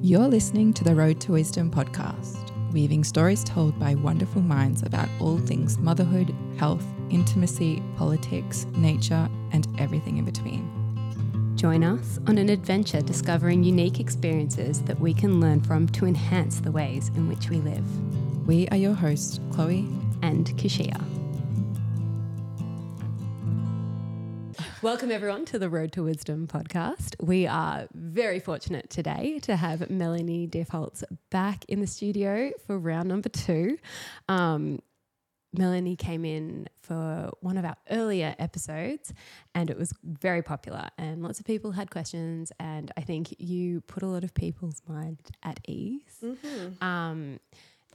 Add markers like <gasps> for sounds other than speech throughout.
You're listening to the Road to Wisdom podcast, weaving stories told by wonderful minds about all things motherhood, health, intimacy, politics, nature, and everything in between. Join us on an adventure discovering unique experiences that we can learn from to enhance the ways in which we live. We are your hosts, Chloe and Keshia. Welcome, everyone, to the Road to Wisdom podcast. We are very fortunate today to have Melanie Deefholts back in the studio for round number two. Um, Melanie came in for one of our earlier episodes and it was very popular and lots of people had questions and I think you put a lot of people's mind at ease mm-hmm. um,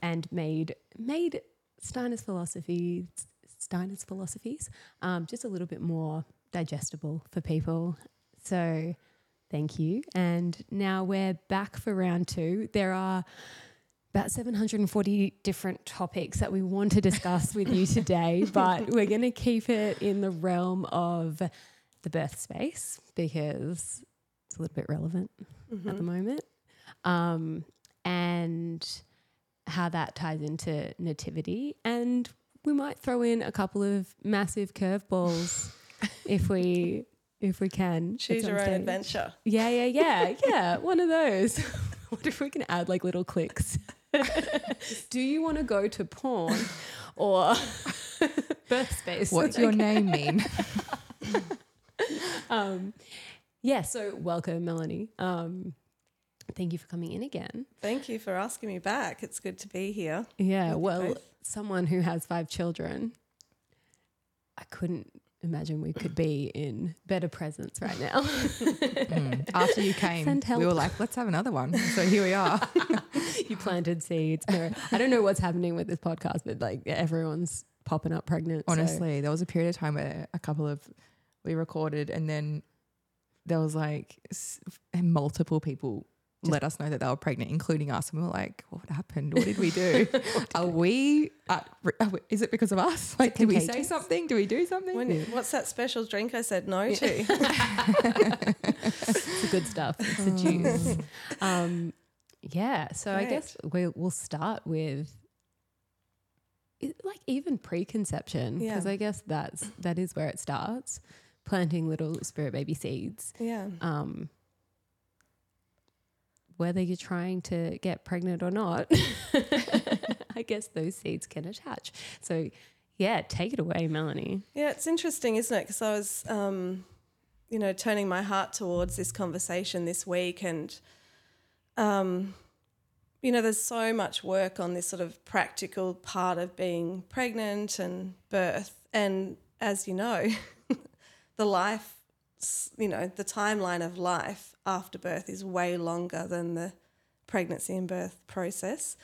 and made made Steiner's philosophies Steiner's philosophies um, just a little bit more digestible for people. So thank you. And now we're back for round two. There are about 740 different topics that we want to discuss with you today, <laughs> but we're going to keep it in the realm of the birth space because it's a little bit relevant mm-hmm. at the mm-hmm. moment. Um, and how that ties into nativity. And we might throw in a couple of massive curveballs if we if we can. Choose your own adventure. Yeah, yeah, yeah, yeah. One of those. <laughs> what if we can add like little clicks? <laughs> Do you want to go to porn or <laughs> birth space? What's your name mean? um, yeah. So welcome, Melanie. Um, thank you for coming in again. Thank you for asking me back. It's good to be here. Yeah. Well, someone who has five children, I couldn't imagine we could be in better presence right now. mm. <laughs> After you came, we were like, let's have another one. So here we are. <laughs> you planted seeds. No, I don't know what's happening with this podcast, but like everyone's popping up pregnant. Honestly, so. there was a period of time where a couple of we recorded and then there was like multiple people let us know that they were pregnant, including us. And we were like, what happened? What did we do? <laughs> are, we, uh, is it because of us? Like, did we say something? Do we do something? When, what's that special drink I said no to? <laughs> it's the good stuff. It's the juice. <laughs> Um, yeah. So Great. I guess we, we'll start with like even preconception because yeah. I guess that's that is where it starts planting little spirit baby seeds. Yeah. Um, whether you're trying to get pregnant or not, <laughs> I guess those seeds can attach. So, yeah, take it away, Melanie. Yeah, it's interesting, isn't it? Because I was, um, you know, turning my heart towards this conversation this week, and, um, you know, there's so much work on this sort of practical part of being pregnant and birth. And as you know, <laughs> the life you know, the timeline of life after birth is way longer than the pregnancy and birth process.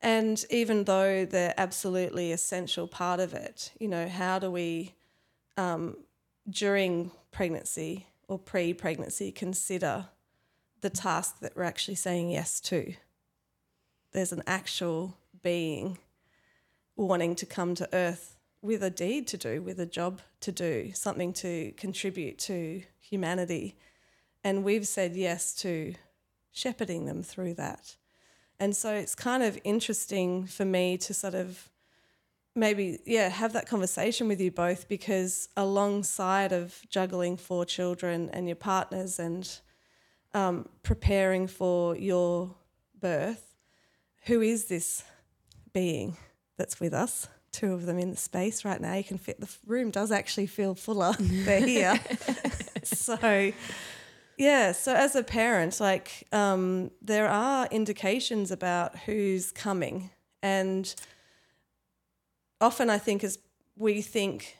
And even though they're absolutely essential part of it, you know, how do we, um, during pregnancy or pre pregnancy, consider the task that we're actually saying yes to? There's an actual being wanting to come to earth with a deed to do, with a job to do, something to contribute to humanity. And we've said yes to shepherding them through that. And so it's kind of interesting for me to sort of maybe, yeah, have that conversation with you both because alongside of juggling four children and your partners and um, preparing for your birth, who is this being that's with us? Two of them in the space right now. You can fit the room does actually feel fuller. <laughs> They're here. <laughs> so yeah, so as a parent, like um, there are indications about who's coming, and often I think as we think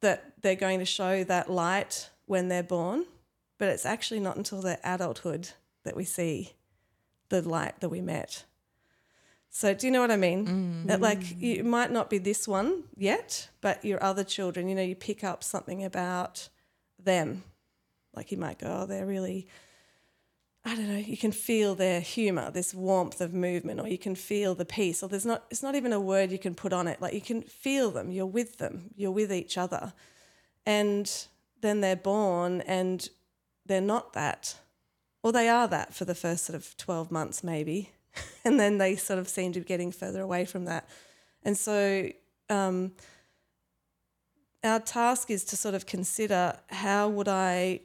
that they're going to show that light when they're born, but it's actually not until their adulthood that we see the light that we met. So do you know what I mean? Mm. That like you might not be this one yet, but your other children, you know, you pick up something about them. Like you might go, oh, they're really I don't know, you can feel their humor, this warmth of movement, or you can feel the peace, or there's not it's not even a word you can put on it. Like you can feel them, you're with them, you're with each other. And then they're born and they're not that or they are that for the first sort of 12 months, maybe. <laughs> and then they sort of seem to be getting further away from that. And so, um, our task is to sort of consider how would I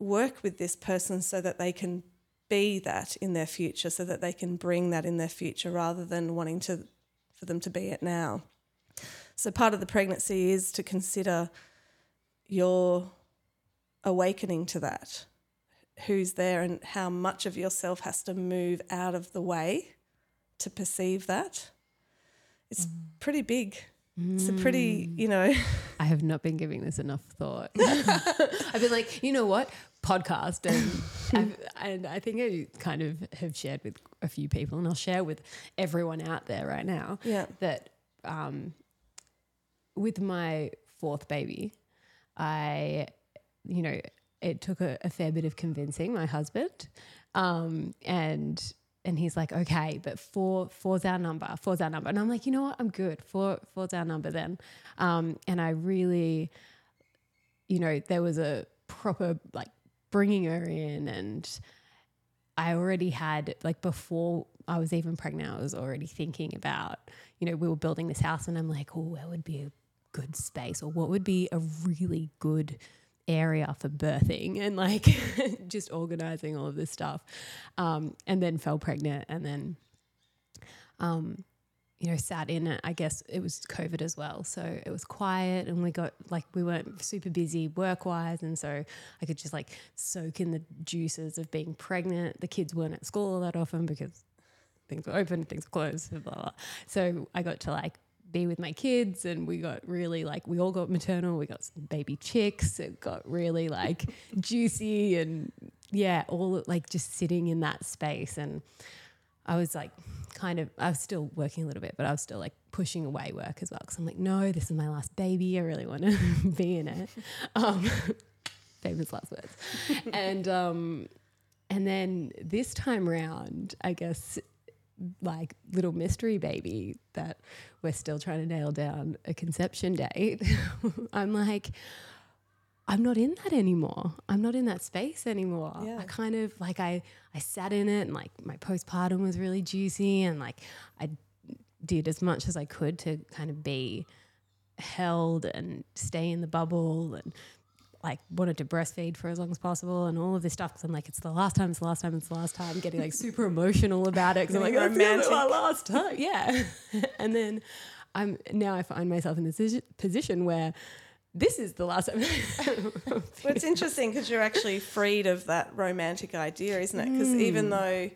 work with this person so that they can be that in their future, so that they can bring that in their future rather than wanting to for them to be it now. So part of the pregnancy is to consider your awakening to that. Who's there and how much of yourself has to move out of the way to perceive that. It's mm. pretty big. It's a pretty, you know. I have not been giving this enough thought. <laughs> <laughs> I've been like, you know what? Podcast. And, <laughs> and I think I kind of have shared with a few people, and I'll share with everyone out there right now yeah. that um, with my fourth baby, I, you know, it took a, a fair bit of convincing my husband. Um, and and he's like, okay, but four four's our number, four's our number. And I'm like, you know what? I'm good. Four four's our number then. Um, and I really, you know, there was a proper like bringing her in and I already had like before I was even pregnant, I was already thinking about, you know, we were building this house and I'm like, oh, where would be a good space or what would be a really good area for birthing and like <laughs> just organizing all of this stuff. Um, and then fell pregnant and then, um, you know, sat in it. I guess it was COVID as well. So it was quiet and we got like, we weren't super busy work wise. And so I could just like soak in the juices of being pregnant. The kids weren't at school that often because things were open, things were closed, blah, blah, blah. So I got to like be with my kids and we got really like we all got maternal we got some baby chicks it got really like <laughs> juicy and yeah all like just sitting in that space. And i was like kind of i was still working a little bit but i was still like pushing away work as well because i'm like no this is my last baby. I really want to <laughs> be in it. Um, <laughs> famous last words. And um and then this time around i guess like little mystery baby that we're still trying to nail down a conception date, <laughs> I'm like, I'm not in that anymore. I'm not in that space anymore. Yeah. I kind of like I I sat in it and like my postpartum was really juicy and like I did as much as I could to kind of be held and stay in the bubble and like wanted to breastfeed for as long as possible and all of this stuff because I'm like it's the last time it's the last time it's the last time getting like super emotional about it because I'm <laughs> like romantic my last time. <laughs> Yeah. <laughs> And then I'm now I find myself in this position where this is the last time. Well, it's interesting because you're actually freed of that romantic idea isn't it? Because mm. even though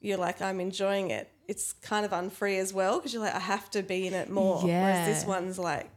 you're like I'm enjoying it it's kind of unfree as well because you're like I have to be in it more yeah. whereas this one's like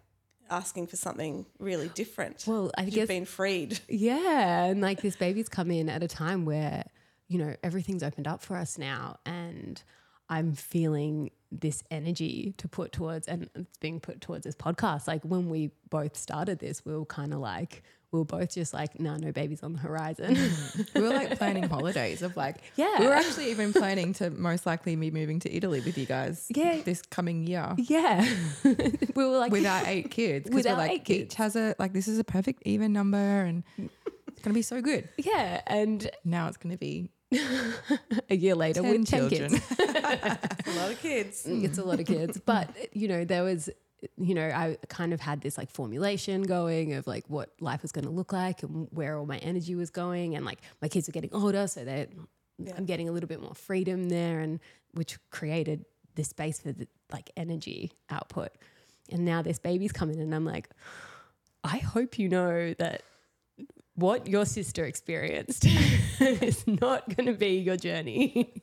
asking for something really different. Well, I guess you've been freed. Yeah, and like this baby's come in at a time where you know everything's opened up for us now, and I'm feeling this energy to put towards, and it's being put towards this podcast. Like when we both started this, we were kind of like we were both just like, no, no babies on the horizon. <laughs> <laughs> We were like planning holidays of like, yeah. We were actually even planning to most likely be moving to Italy with you guys. Yeah. This coming year. Yeah. <laughs> we were like with our eight kids. Because we're like, each has a like this is a perfect even number and it's gonna be so good. Yeah. And now it's gonna be a year later with 10 children. kids. a lot of kids. It's a lot of kids. But you know, there was you know, I kind of had this like formulation going of like what life was going to look like and where all my energy was going. And like my kids are getting older, so that yeah. I'm getting a little bit more freedom there, and which created this space for the, like energy output. And now this baby's coming, and I'm like, I hope you know that what your sister experienced <laughs> is not going to be your journey.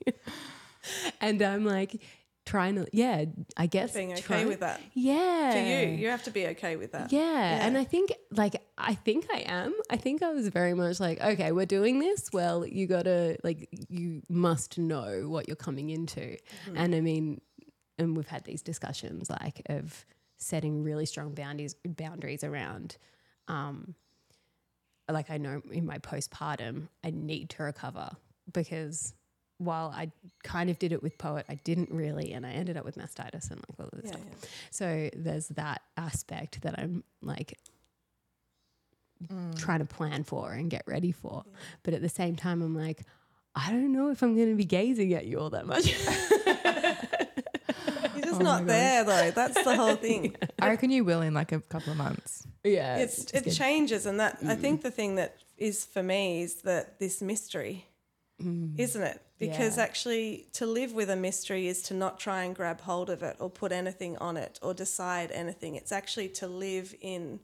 <laughs> and I'm like, trying to yeah i guess being okay with that yeah for you you have to be okay with that yeah. yeah. and i think like i think i am i think i was very much like okay we're doing this well you gotta like you must know what you're coming into mm-hmm. and i mean and we've had these discussions like of setting really strong boundaries boundaries around um like i know in my postpartum i need to recover because while I kind of did it with poet, I didn't really, and I ended up with mastitis and like all of this yeah, stuff. Yeah. So there's that aspect that I'm like mm. trying to plan for and get ready for. Yeah. But at the same time, I'm like, I don't know if I'm going to be gazing at you all that much. <laughs> You're just Oh not there though. That's the whole <laughs> thing. I reckon you will in like a couple of months. yeah. it's it's it good. changes, and that I think the thing that is for me is that this mystery, isn't it? Because Yeah. actually, to live with a mystery is to not try and grab hold of it or put anything on it or decide anything. It's actually to live in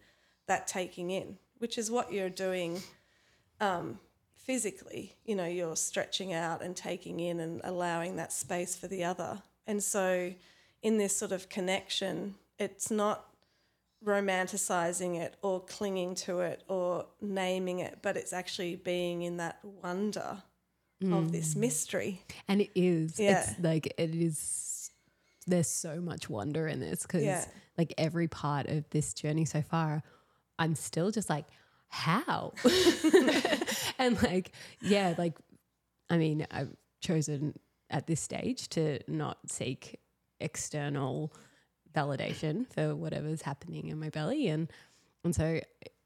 that taking in, which is what you're doing um, physically. You know, you're stretching out and taking in and allowing that space for the other. And so, in this sort of connection, it's not romanticizing it or clinging to it or naming it, but it's actually being in that wonder of this mm. mystery. And it is. Yeah. It's like it is there's so much wonder in this because Yeah. like every part of this journey so far, I'm still just like, how? <laughs> and like, yeah, like I mean, I've chosen at this stage to not seek external validation for whatever's happening in my belly and and so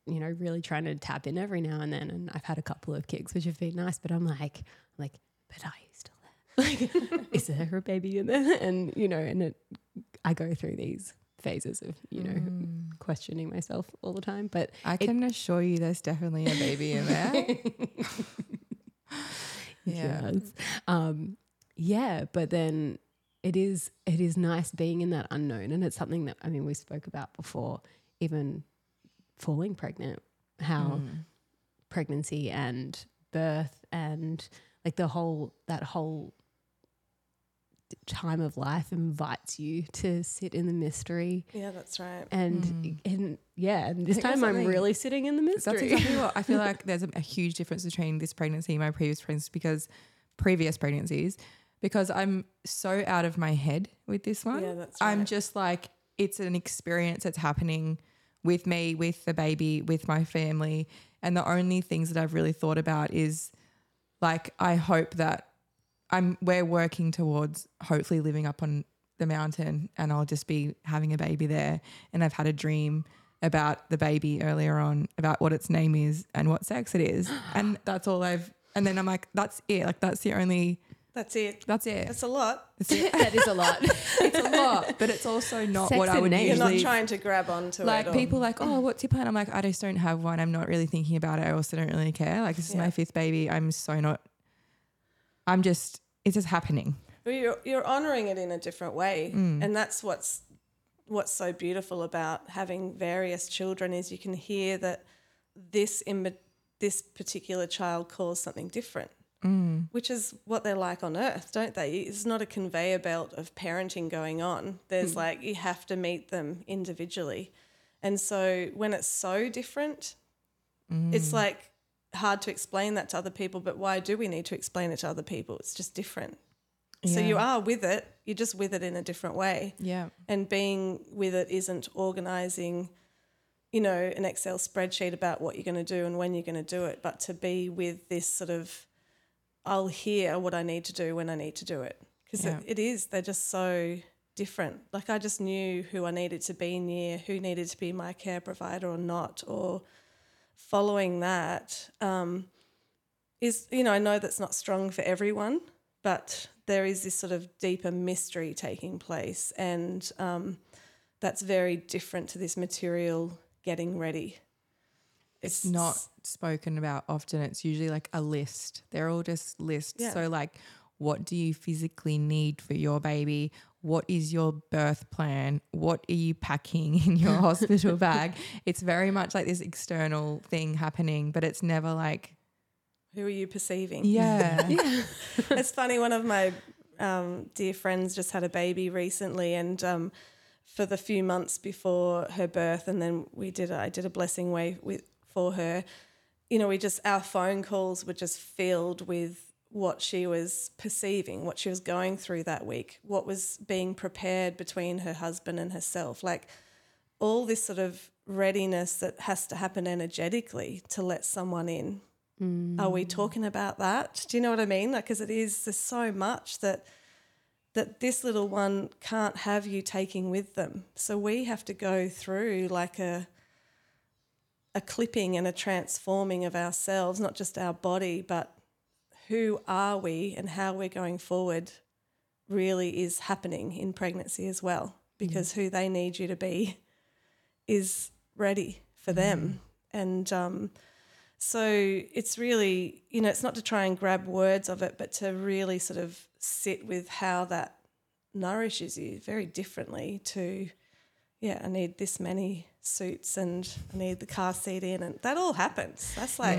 you know really trying to tap in every now and then and I've had a couple of kicks which have been nice but I'm like I'm like but are you still there like is there a baby in there <laughs> and you know and it I go through these phases of you know questioning myself all the time but I It- can assure you there's definitely a baby in there. <laughs> <laughs> yeah. Yes. Um, yeah, but then it is it is nice being in that unknown, and it's something that I mean we spoke about before, even falling pregnant, how Mm. pregnancy and birth and like the whole that whole time of life invites you to sit in the mystery Yeah, that's right. and and yeah and this time i'm really sitting in the mystery. That's exactly <laughs> what I feel like there's a, a huge difference between this pregnancy and my previous pregnancies because previous pregnancies because I'm so out of my head with this one. Yeah, that's right. I'm just like it's an experience that's happening with me, with the baby, with my family, and the only things that I've really thought about is like I hope that I'm we're working towards hopefully living up on the mountain and I'll just be having a baby there. And I've had a dream about the baby earlier on about what its name is and what sex it is. <gasps> And that's all I've and then I'm like that's it. Like that's the only That's it. that's it That's a lot. That's it. <laughs> that is a lot <laughs> it's a lot but it's also not Sex what I would names. You're not trying to grab onto like it. or- people like oh what's your plan I'm like I just don't have one I'm not really thinking about it I also don't really care like this is Yeah. my fifth baby I'm so not I'm just it's just happening Well, you're, you're honoring it in a different way Mm. and that's what's what's so beautiful about having various children is you can hear that this in this particular child calls something different Mm. which is what they're like on earth don't they? It's not a conveyor belt of parenting going on. There's like you have to meet them individually. And so when it's so different Mm. it's like hard to explain that to other people but why do we need to explain it to other people? It's just different. So you are with it, you're just with it in a different way. yeah. And being with it isn't organizing, you know, an Excel spreadsheet about what you're going to do and when you're going to do it, but to be with this sort of, I'll hear what I need to do when I need to do it. Because Yeah. it, it is, they're just so different. Like I just knew who I needed to be near, who needed to be my care provider or not, or following that um, is, you know, I know that's not strong for everyone, but there is this sort of deeper mystery taking place, and um, that's very different to this material getting ready. it's not spoken about often. It's usually like a list. They're all just lists. Yeah. So like what do you physically need for your baby? What is your birth plan? What are you packing in your <laughs> hospital bag? It's very much like this external thing happening, but it's never like Who are you perceiving? yeah. <laughs> <laughs> yeah. it's funny. One of my um, dear friends just had a baby recently, and um, for the few months before her birth, and then we did. A, I did a blessing way with for her. You know, we just our phone calls were just filled with what she was perceiving, what she was going through that week, what was being prepared between her husband and herself, like all this sort of readiness that has to happen energetically to let someone in mm. are we talking about that? Do you know what I mean? Like, because it is there's so much that that this little one can't have you taking with them. So we have to go through like a a clipping and a transforming of ourselves, not just our body, but who are we and how we're going forward really is happening in pregnancy as well because who they need you to be is ready for them. And um, so it's really you know it's not to try and grab words of it but to really sort of sit with how that nourishes you very differently to yeah i need this many suits and i need the car seat in and that all happens that's like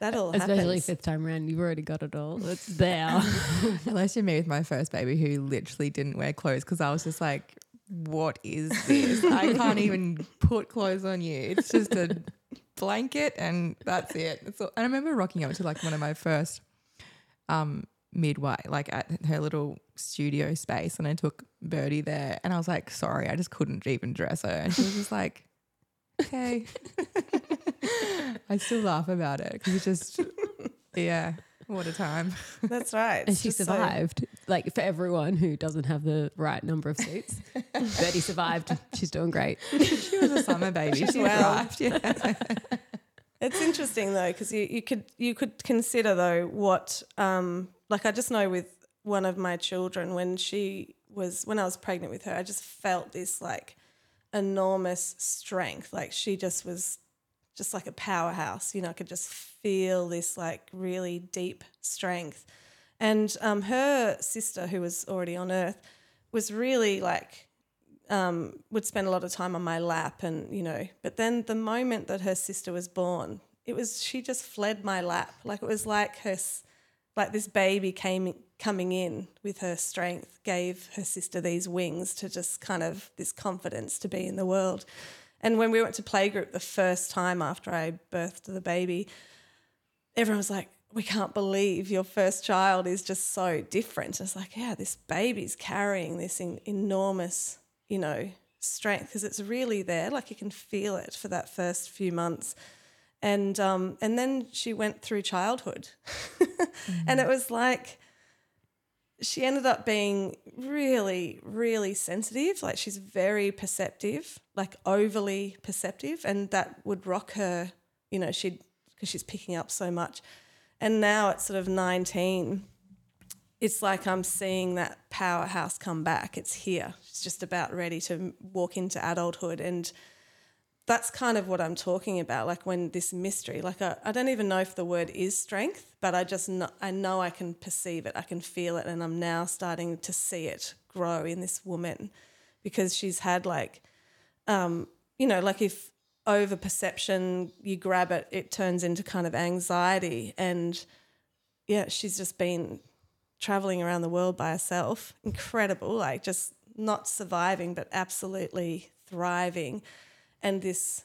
that all happens. Especially happens fifth time around, you've already got it all. It's there. <laughs> Unless you're me with my first baby who literally didn't wear clothes because I was just like, what is this? I <laughs> can't even put clothes on you. It's just a blanket and that's it. It's all, and I remember rocking up to like one of my first um midway, like at her little studio space, and I took Birdie there and I was like, sorry, I just couldn't even dress her. And she was just like, <laughs> okay. <laughs> I still laugh about it because it's just, yeah, what a time. <laughs> that's right and she just so- survived. like for everyone who doesn't have the right number of suits, Betty survived. She's doing great. She was a summer baby. She well. thrived. Yeah. It's interesting though, because you, you could you could consider though what um like I just know with one of my children when she was when I was pregnant with her, I just felt this like enormous strength. Like she just was just like a powerhouse. You know, I could just feel this like really deep strength. And um, her sister, who was already on Earth, was really like um, would spend a lot of time on my lap and you know but then the moment that her sister was born it was she just fled my lap like it was like her like this baby came coming in with her strength gave her sister these wings to just kind of this confidence to be in the world. And when we went to playgroup the first time after i birthed the baby everyone was like we can't believe your first child is just so different. It's like yeah this baby's carrying this en- enormous you know strength because it's really there like you can feel it for that first few months. And um and then she went through childhood. <laughs> And it was like she ended up being really really sensitive like she's very perceptive like overly perceptive and that would rock her you know she'd because she's picking up so much and now at sort of 19 it's like I'm seeing that powerhouse come back. It's here. It's just about ready to walk into adulthood. And that's kind of what I'm talking about. Like when this mystery, like I, I don't even know if the word is strength, but I just know, I know I can perceive it. I can feel it. And I'm now starting to see it grow in this woman because she's had like, um, you know, like if over perception, you grab it, it turns into kind of anxiety. And yeah, she's just been traveling around the world by herself. Incredible, like just not surviving, but absolutely thriving. And this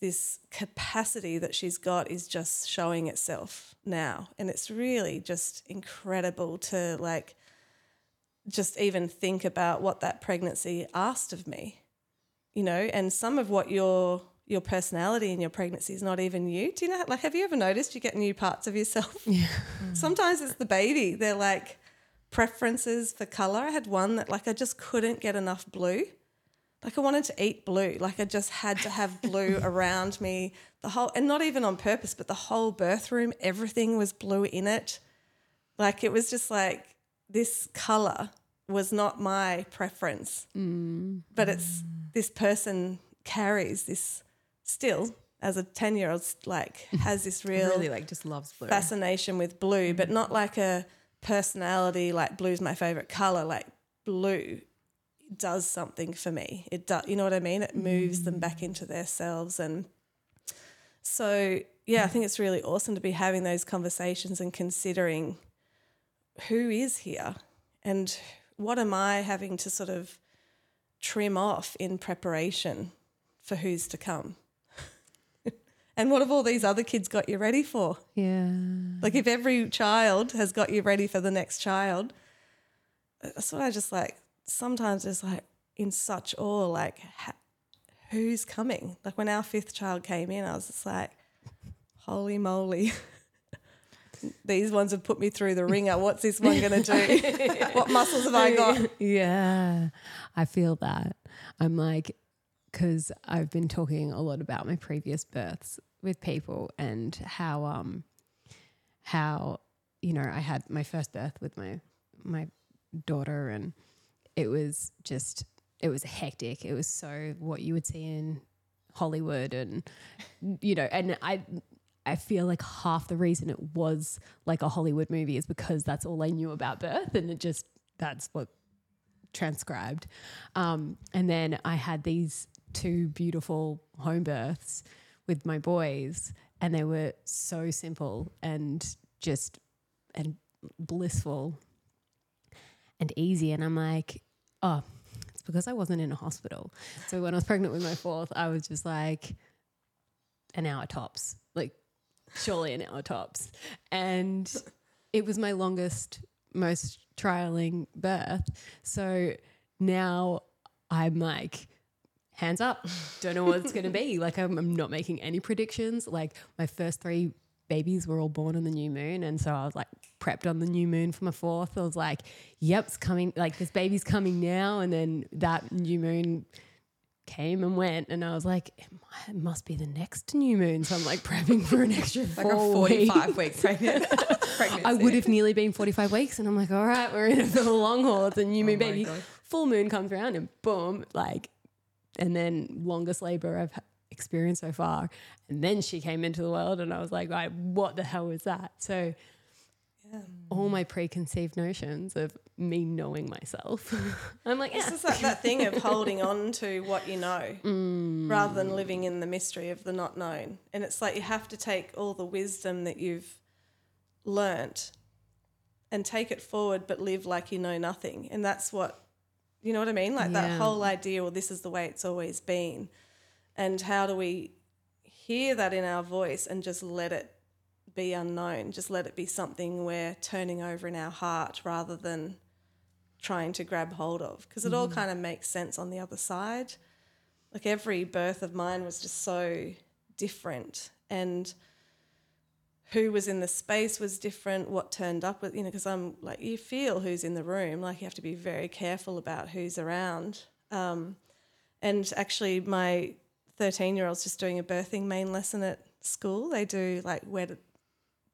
this capacity that she's got is just showing itself now. And it's really just incredible to like just even think about what that pregnancy asked of me. You know, and some of what your your personality in your pregnancy is not even you. Do you know? Like, have you ever noticed you get new parts of yourself? <laughs> Yeah. <laughs> Sometimes it's the baby. They're like preferences for color. I had one that like I just couldn't get enough blue. Like I wanted to eat blue. Like I just had to have blue <laughs> around me. The whole and not even on purpose, but the whole birth room, everything was blue in it. Like it was just like this color was not my preference. Mm. But it's this person carries this still as a 10 year old like <laughs> has this real really like just loves blue. fascination with blue, but mm. not like a personality like blue's my favorite color. Like blue does something for me. It does, you know what I mean? It moves them back into their selves, and so yeah, I think it's really awesome to be having those conversations and considering who is here and what am I having to sort of trim off in preparation for who's to come. <laughs> And what have all these other kids got you ready for? Yeah. Like if every child has got you ready for the next child, that's what I just like. Sometimes it's like in such awe, like ha- who's coming? Like when our fifth child came in, I was just like, holy moly. <laughs> These ones have put me through the ringer. What's this one going to do? <laughs> what muscles have I got? Yeah, I feel that. I'm like, because I've been talking a lot about my previous births with people and how um how you know, I had my first birth with my my daughter, and it was just it was hectic. It was so what you would see in Hollywood, and you know, and I. I feel like half the reason it was like a Hollywood movie is because that's all I knew about birth, and it just that's what transcribed. Um, and then I had these two beautiful home births with my boys, and they were so simple and just and blissful and easy. And I'm like, oh, it's because I wasn't in a hospital. So when I was pregnant with my fourth, I was just like, an hour tops, like surely an hour tops. And it was my longest, most trialing birth. So now I'm like, hands up, don't know what it's going to be. Like, I'm, I'm not making any predictions. Like, my first three babies were all born on the new moon. And so I was like, prepped on the new moon for my fourth. I was like, yep, it's coming. Like, this baby's coming now. And then that new moon came and went, and I was like, it, might, it must be the next new moon. So I'm like prepping for an extra Like a 45 weeks. week <laughs> pregnant. pregnancy. I would have nearly been 45 weeks, and I'm like, all right, we're in it for the long haul. It's a new Oh moon my baby. God. Full moon comes around, and boom, like, and then longest labor I've experienced so far. And then she came into the world, and I was like, right, what the hell was that? So Yeah. all my preconceived notions of me knowing myself, <laughs> I'm like, It's yeah, just like that thing of holding on to what you know <laughs> Mm. rather than living in the mystery of the not known. And it's like you have to take all the wisdom that you've learnt and take it forward, but live like you know nothing. And that's what, you know what I mean? Like Yeah. that whole idea, well, this is the way it's always been. And how do we hear that in our voice and just let it be unknown? Just let it be something we're turning over in our heart rather than trying to grab hold of because it all kind of makes sense on the other side. Like every birth of mine was just so different and who was in the space was different, what turned up with, you know, because I'm like, you feel who's in the room, like you have to be very careful about who's around. Um, and actually, my 13 year old's just doing a birthing main lesson at school. They do like where to,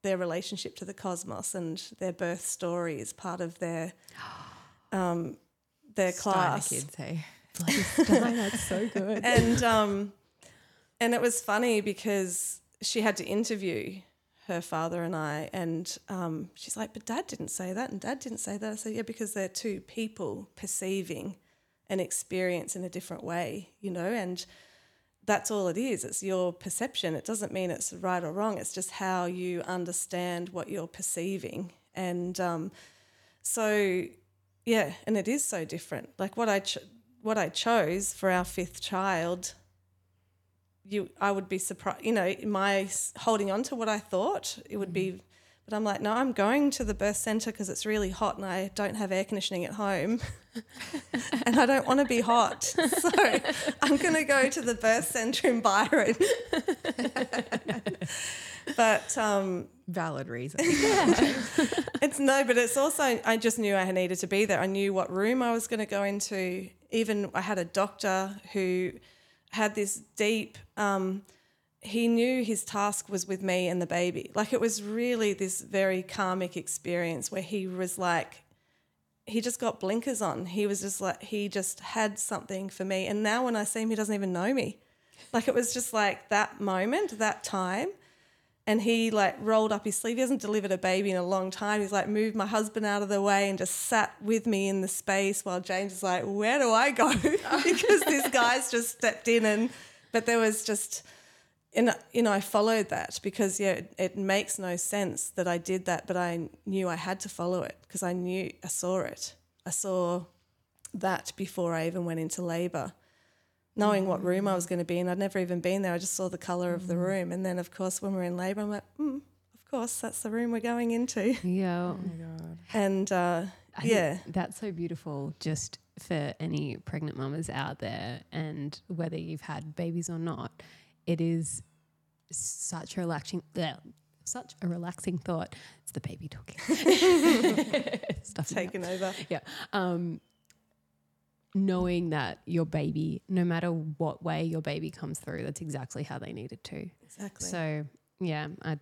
their relationship to the cosmos and their birth story is part of their <gasps> um, their Steiner class. kids, <laughs> hey. bloody Stein, that's so good. and um, and it was funny because she had to interview her father and I, and um, she's like, "But Dad didn't say that, and Dad didn't say that." I said, "Yeah, because they're two people perceiving an experience in a different way, you know, and." That's all it is. It's your perception. It doesn't mean it's right or wrong. It's just how you understand what you're perceiving. And um, so, yeah, and it is so different. Like what I what I chose for our fifth child, you I would be surprised. You know, my holding on to what I thought it would be, but I'm like, no, I'm going to the birth center because it's really hot and I don't have air conditioning at home, <laughs> and I don't want to be hot, <laughs> so I'm going to go to the birth center in Byron. <laughs> but um, Valid reason. it's no, but it's also I just knew I needed to be there. I knew what room I was going to go into. Even I had a doctor who had this deep. Um, he knew his task was with me and the baby. Like it was really this very karmic experience where he was like, he just got blinkers on. He was just like he just had something for me. And now when I see him, he doesn't even know me. Like it was just like that moment, that time and he like rolled up his sleeve. He hasn't delivered a baby in a long time. He's like moved my husband out of the way and just sat with me in the space while James is like, "Where do I go?" <laughs> because this guy's just stepped in and, but there was just, and you know, I followed that because yeah, it, it makes no sense that I did that, but I knew I had to follow it because I knew I saw it. I saw that before I even went into labour knowing what room I was going to be in. I'd never even been there. I just saw the colour of the room. And then, of course, when we're in labour, I'm like, hmm, of course, that's the room we're going into. Yeah. Oh my God. And uh, yeah, that's so beautiful just for any pregnant mamas out there and whether you've had babies or not. It is such a relaxing bleh, such a relaxing thought. It's the baby talking. <laughs> Stuff taken over. yeah. Um, knowing that your baby, no matter what way your baby comes through, that's exactly how they needed to. Exactly. So yeah, I'd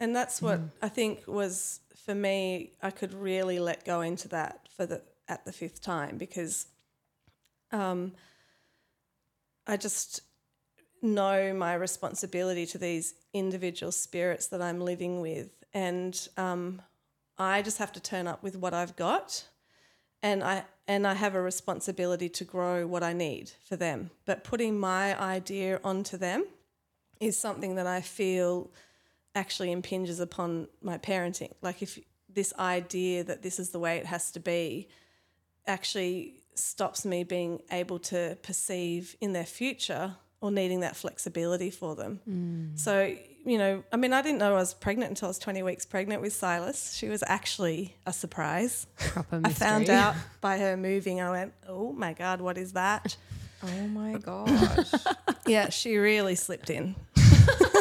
and that's what I think was for me. I could really let go into that for the at the fifth time because um, I just know my responsibility to these individual spirits that I'm living with, and um, I just have to turn up with what I've got, and I and I have a responsibility to grow what I need for them. But putting my idea onto them is something that I feel actually impinges upon my parenting. Like if this idea that this is the way it has to be actually stops me being able to perceive in their future or needing that flexibility for them. Mm. So, you know, I mean, I didn't know I was pregnant until I was 20 weeks pregnant with Silas. She was actually a surprise. Proper <laughs> mystery. I found out <laughs> by her moving. I went, oh my God, what is that? <laughs> Oh my gosh. Yeah, she really slipped in.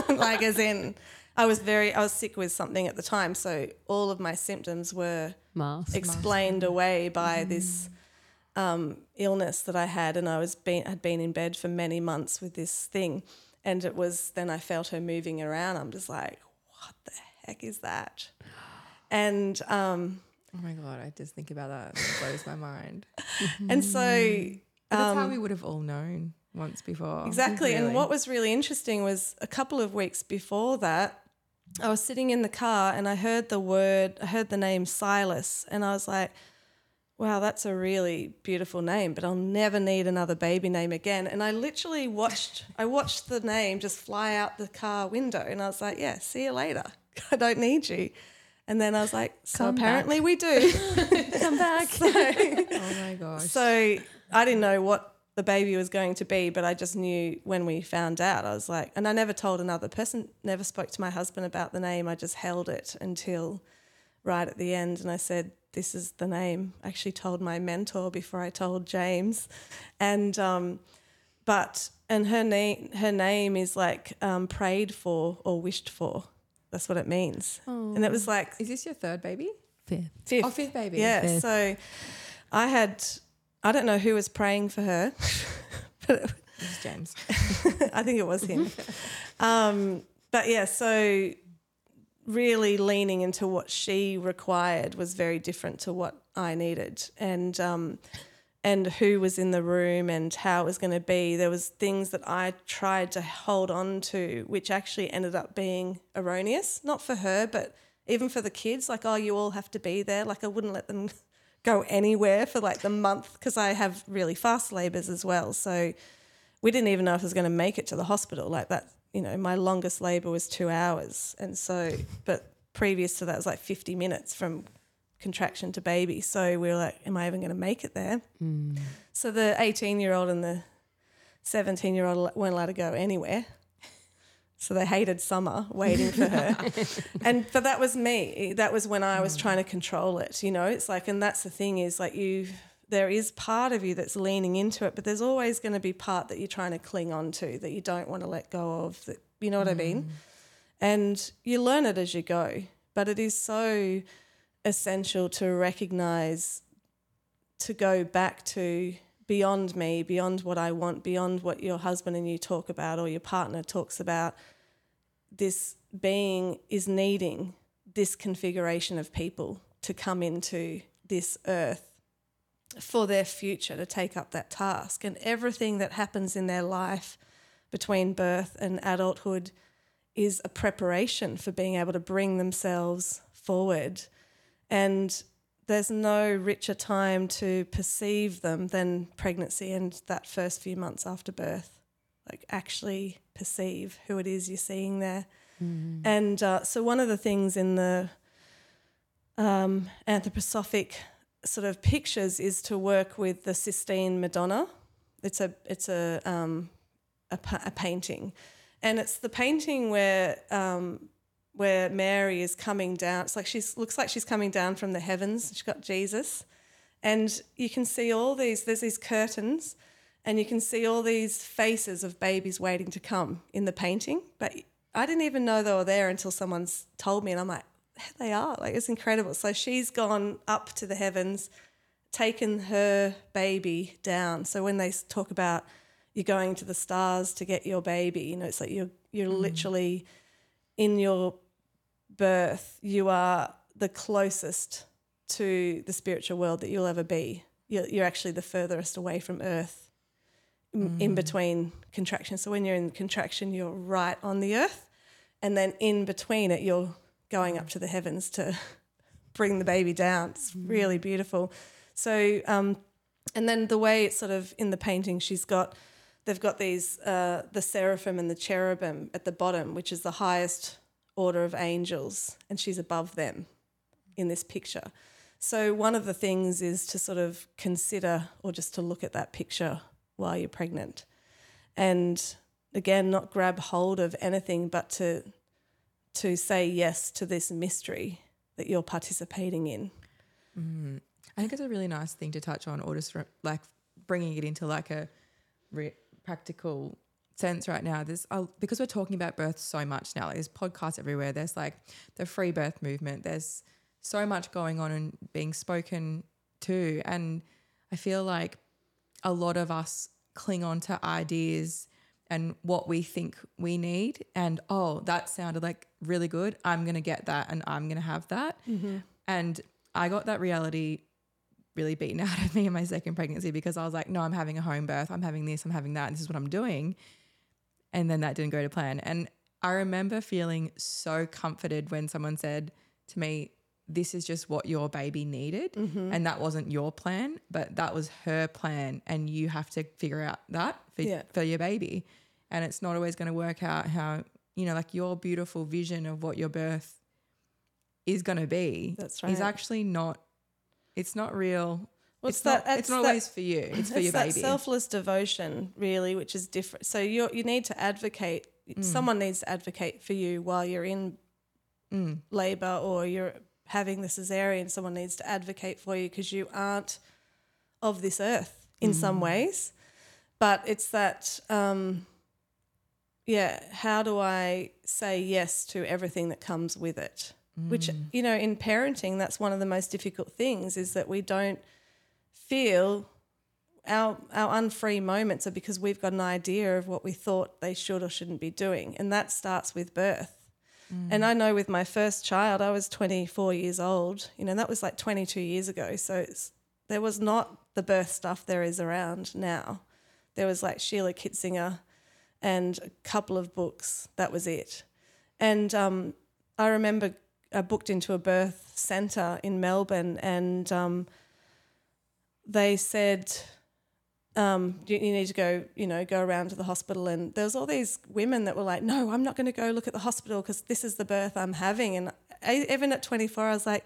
like, as in, I was very, I was sick with something at the time. So all of my symptoms were Mask. explained away by mm. this um, illness that I had, and I was been had been in bed for many months with this thing, and it was then I felt her moving around. I'm just like, what the heck is that? And um, Oh my god, I just think about that. It blows my mind. <laughs> and so But that's how Um, we would have all known once before. Exactly. And what was really interesting was a couple of weeks before that, I was sitting in the car and I heard the word, I heard the name Silas, and I was like, wow, that's a really beautiful name, but I'll never need another baby name again. And I literally watched, I watched the name just fly out the car window, and I was like, yeah, see you later. <laughs> I don't need you. And then I was like, so Come back. apparently we do. <laughs> Come back. <laughs> Oh my gosh. So I didn't know what the baby was going to be, but I just knew when we found out, I was like, and I never told another person, never spoke to my husband about the name. I just held it until right at the end. And I said, this is the name. I actually told my mentor before I told James. And, um, but, and her name, her name is like um, prayed for or wished for. That's what it means. And it was like is this your third baby? Fifth. fifth. Oh, fifth baby. Yeah. Fifth. So I had, I don't know who was praying for her, <laughs> but This is James. <laughs> I think it was him. um, but yeah, so really leaning into what she required was very different to what I needed, and um, and who was in the room and how it was going to be. There was things that I tried to hold on to, which actually ended up being erroneous, not for her, but even for the kids. Like, oh, you all have to be there. Like, I wouldn't let them <laughs> go anywhere for like the month because I have really fast labors as well. So we didn't even know if I was going to make it to the hospital. Like that, you know, my longest labor was two hours. And so, but previous to that was like 50 minutes from contraction to baby. So we were like, am I even going to make it there? Hmm. So the 18 year old and the 17 year old weren't allowed to go anywhere. So they hated summer waiting for her. <laughs> and but that was me. That was when I was hmm. trying to control it, you know. It's like and that's the thing is like you there is part of you that's leaning into it, but there's always going to be part that you're trying to cling on to that you don't want to let go of. That you know what I mean? Mm. And you learn it as you go. But it is so essential to recognize to go back to beyond me, beyond what I want, beyond what your husband and you talk about or your partner talks about. This being is needing this configuration of people to come into this earth for their future to take up that task. And everything that happens in their life between birth and adulthood is a preparation for being able to bring themselves forward. And there's no richer time to perceive them than pregnancy and that first few months after birth. Like, actually perceive who it is you're seeing there. And uh, so, one of the things in the um, anthroposophic sort of pictures is to work with the Sistine Madonna. It's a it's a um, a, a painting, and it's the painting where um, where Mary is coming down. It's like she's looks like she's coming down from the heavens. She's got Jesus, and you can see all these. There's these curtains, and you can see all these faces of babies waiting to come in the painting. But I didn't even know they were there until someone's told me, and I'm like, they are. Like it's incredible. So she's gone up to the heavens, taken her baby down. So when they talk about you're going to the stars to get your baby, you know, it's like you're you're mm. literally in your birth, you are the closest to the spiritual world that you'll ever be. You're, you're actually the furthest away from earth in, in between contractions. So when you're in contraction, you're right on the earth. And then in between it, you're going up to the heavens to <laughs> bring the baby down. It's really beautiful. So, um, and then the way it's sort of in the painting, she's got, they've got these, uh, the seraphim and the cherubim at the bottom, which is the highest order of angels, and she's above them in this picture. So, one of the things is to sort of consider or just to look at that picture while you're pregnant. And again, not grab hold of anything, but to, to say yes to this mystery that you're participating in. Mm. I think it's a really nice thing to touch on, or just like bringing it into like a re- practical sense right now. There's uh, because we're talking about birth so much now. Like, there's podcasts everywhere. There's like the free birth movement. There's so much going on and being spoken to, and I feel like a lot of us cling on to ideas and what we think we need. And oh that sounded like really good. I'm going to get that and i'm going to have that. Mm-hmm. And i got that reality really beaten <laughs> out of me in my second pregnancy because i was like no i'm having a home birth. I'm having this i'm having that and this is what i'm doing. And then that didn't go to plan. And i remember feeling so comforted when someone said to me this is just what your baby needed and that wasn't your plan but that was her plan and you have to figure out that for, Yeah. for your baby and it's not always going to work out how you know like your beautiful vision of what your birth is going to be That's is actually not it's not real Well, it's, it's not, that- it's it's not that- always for you it's <laughs> for it's your that baby selfless devotion, really, which is different. So you you need to advocate. Someone needs to advocate for you while you're in Mm. labour or you're having the cesarean. Someone needs to advocate for you because you aren't of this earth in some ways. But it's that, um, yeah. How do I say yes to everything that comes with it? Which you know, in parenting, that's one of the most difficult things is that we don't feel our our unfree moments are because we've got an idea of what we thought they should or shouldn't be doing, and that starts with birth. And I know with my first child, I was 24 years old. You know, that was like 22 years ago. So there was not the birth stuff there is around now. There was like Sheila Kitzinger and a couple of books. That was it. And um, I remember I booked into a birth centre in Melbourne, and um, they said um, you, you need to go, you know, go around to the hospital. And there was all these women that were like, no, I'm not going to go look at the hospital because this is the birth I'm having. And I, even at 24, I was like,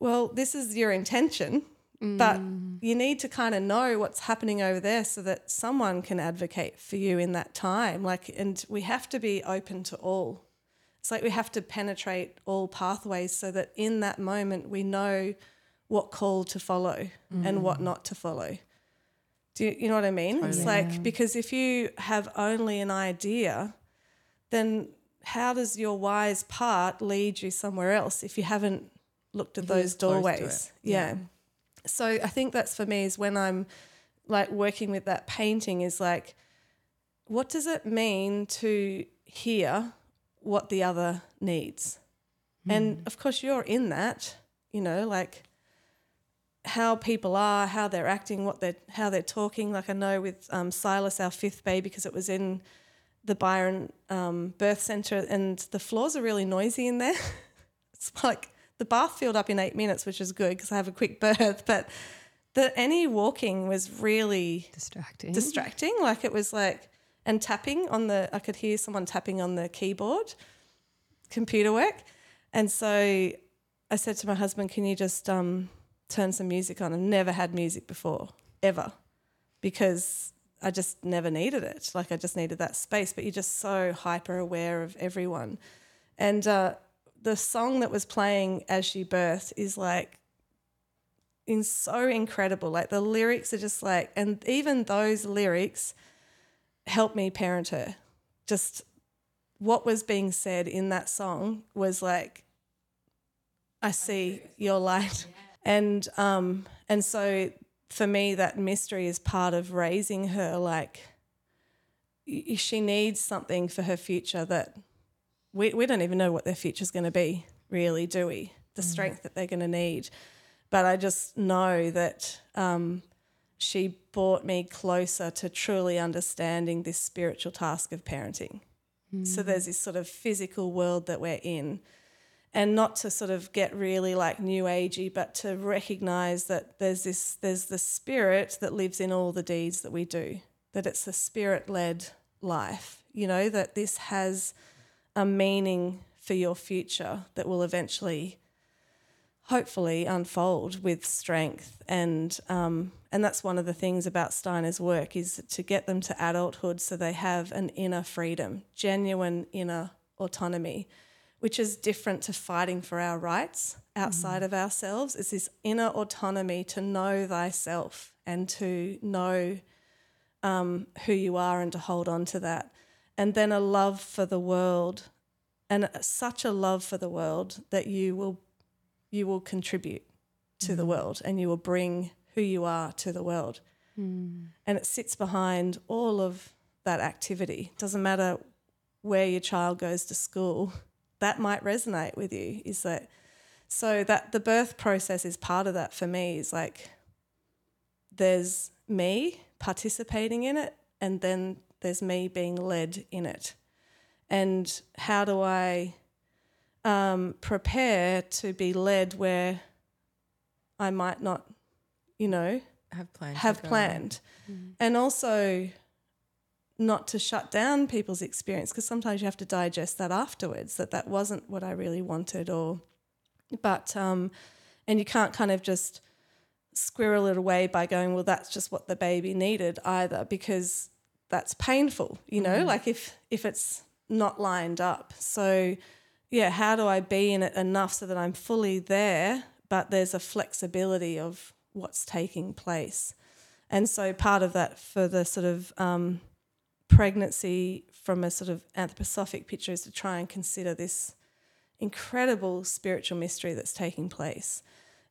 well, this is your intention, but you need to kind of know what's happening over there so that someone can advocate for you in that time. Like, and we have to be open to all. It's like we have to penetrate all pathways so that in that moment we know what call to follow and what not to follow. Do you, you know what I mean? It's like because if you have only an idea, then how does your wise part lead you somewhere else if you haven't looked at If those just close to doorways? Yeah. Yeah. So I think that's for me is when I'm like working with that painting is like, what does it mean to hear what the other needs? And hmm. of course, you're in that, you know, like how people are, how they're acting, what they're how they're talking. Like I know with um, Silas, our fifth baby, because it was in the Byron um, birth centre, and the floors are really noisy in there. <laughs> it's like the bath filled up in eight minutes, which is good because I have a quick <laughs> birth. But the any walking was really Distracting. distracting. Like it was like and tapping on the I could hear someone tapping on the keyboard, computer work. And so I said to my husband, Can you just um, turn some music on? I've never had music before, ever. Because I just never needed it. Like I just needed that space. But you're just so hyper aware of everyone. And uh, the song that was playing as she birthed is like in so incredible. Like the lyrics are just like, and even those lyrics helped me parent her. Just what was being said in that song was like, I see your light, and um, and so for me that mystery is part of raising her. Like, she needs something for her future that we we don't even know what their future's going to be really, do we? The strength that they're going to need. But I just know that um, she brought me closer to truly understanding this spiritual task of parenting. So there's this sort of physical world that we're in. And not to sort of get really like new agey, but to recognize that there's this there's the spirit that lives in all the deeds that we do. That it's a spirit led life. You know, that this has a meaning for your future that will eventually hopefully unfold with strength and um, and that's one of the things about Steiner's work is to get them to adulthood so they have an inner freedom, genuine inner autonomy, which is different to fighting for our rights outside of ourselves. It's this inner autonomy to know thyself and to know um, who you are and to hold on to that. And then a love for the world and such a love for the world that you will you will contribute to the world and you will bring who you are to the world. And it sits behind all of that activity. Doesn't matter where your child goes to school, that might resonate with you. Is that so that the birth process is part of that for me, is like there's me participating in it, and then there's me being led in it. And how do I um, prepare to be led where I might not, you know, Have planned. have planned. And also not to shut down people's experience because sometimes you have to digest that afterwards that that wasn't what I really wanted or but um and you can't kind of just squirrel it away by going well that's just what the baby needed either because that's painful you know? Like if if it's not lined up. So yeah how do I be in it enough so that I'm fully there but there's a flexibility of what's taking place? And so part of that for the sort of um, pregnancy from a sort of anthroposophic picture is to try and consider this incredible spiritual mystery that's taking place.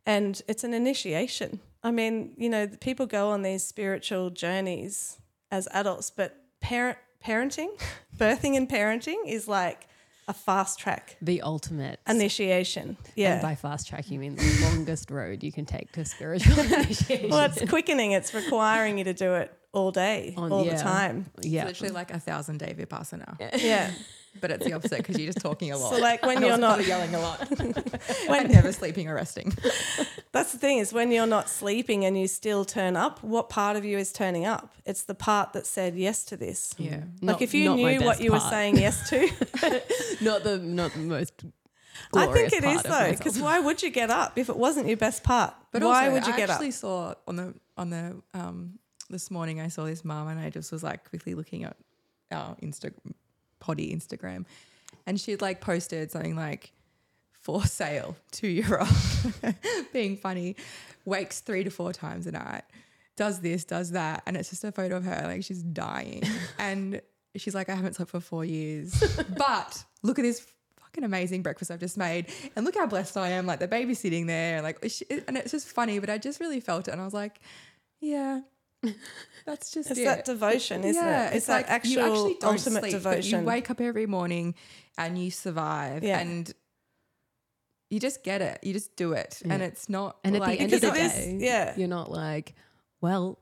And it's an initiation. I mean, you know, people go on these spiritual journeys as adults, but parent parenting, <laughs> birthing and parenting is like a fast track The ultimate. initiation. Yeah. And by fast track, you mean the longest road you can take to spiritual initiation. <laughs> well, it's quickening. It's requiring you to do it all day, On- all yeah. the time. Yeah. It's yeah. literally like a thousand day vipassana, Yeah. <laughs> but it's the opposite because you're just talking a lot. So like when And you're also not yelling a lot, <laughs> <laughs> and never sleeping or resting. That's the thing is when you're not sleeping and you still turn up, what part of you is turning up? It's the part that said yes to this. Yeah. Like Not- if you not my knew what best you were part. saying yes to, not the not the most. I think glorious it is part of though, myself. because why would you get up if it wasn't your best part? But why also, would you I get up? actually saw on the on the um this morning I saw this mum and I just was like quickly looking at our Insta potty Instagram, and she had like posted something like for sale two year old <laughs> being funny, wakes three to four times a night, does this, does that, and it's just a photo of her like she's dying <laughs> and. She's like, I haven't slept for four years, <laughs> but look at this fucking amazing breakfast I've just made, and look how blessed I am. Like the baby's sitting there, like, and it's just funny. But I just really felt it, and I was like, yeah, <laughs> that's just It's it. that devotion, isn't yeah, it? It's, that actual you actually don't ultimate sleep, devotion. You wake up every morning and you survive, Yeah. and you just get it. You just do it, and it's not And at like the end of the it is- day, <laughs> yeah. you're not like, well,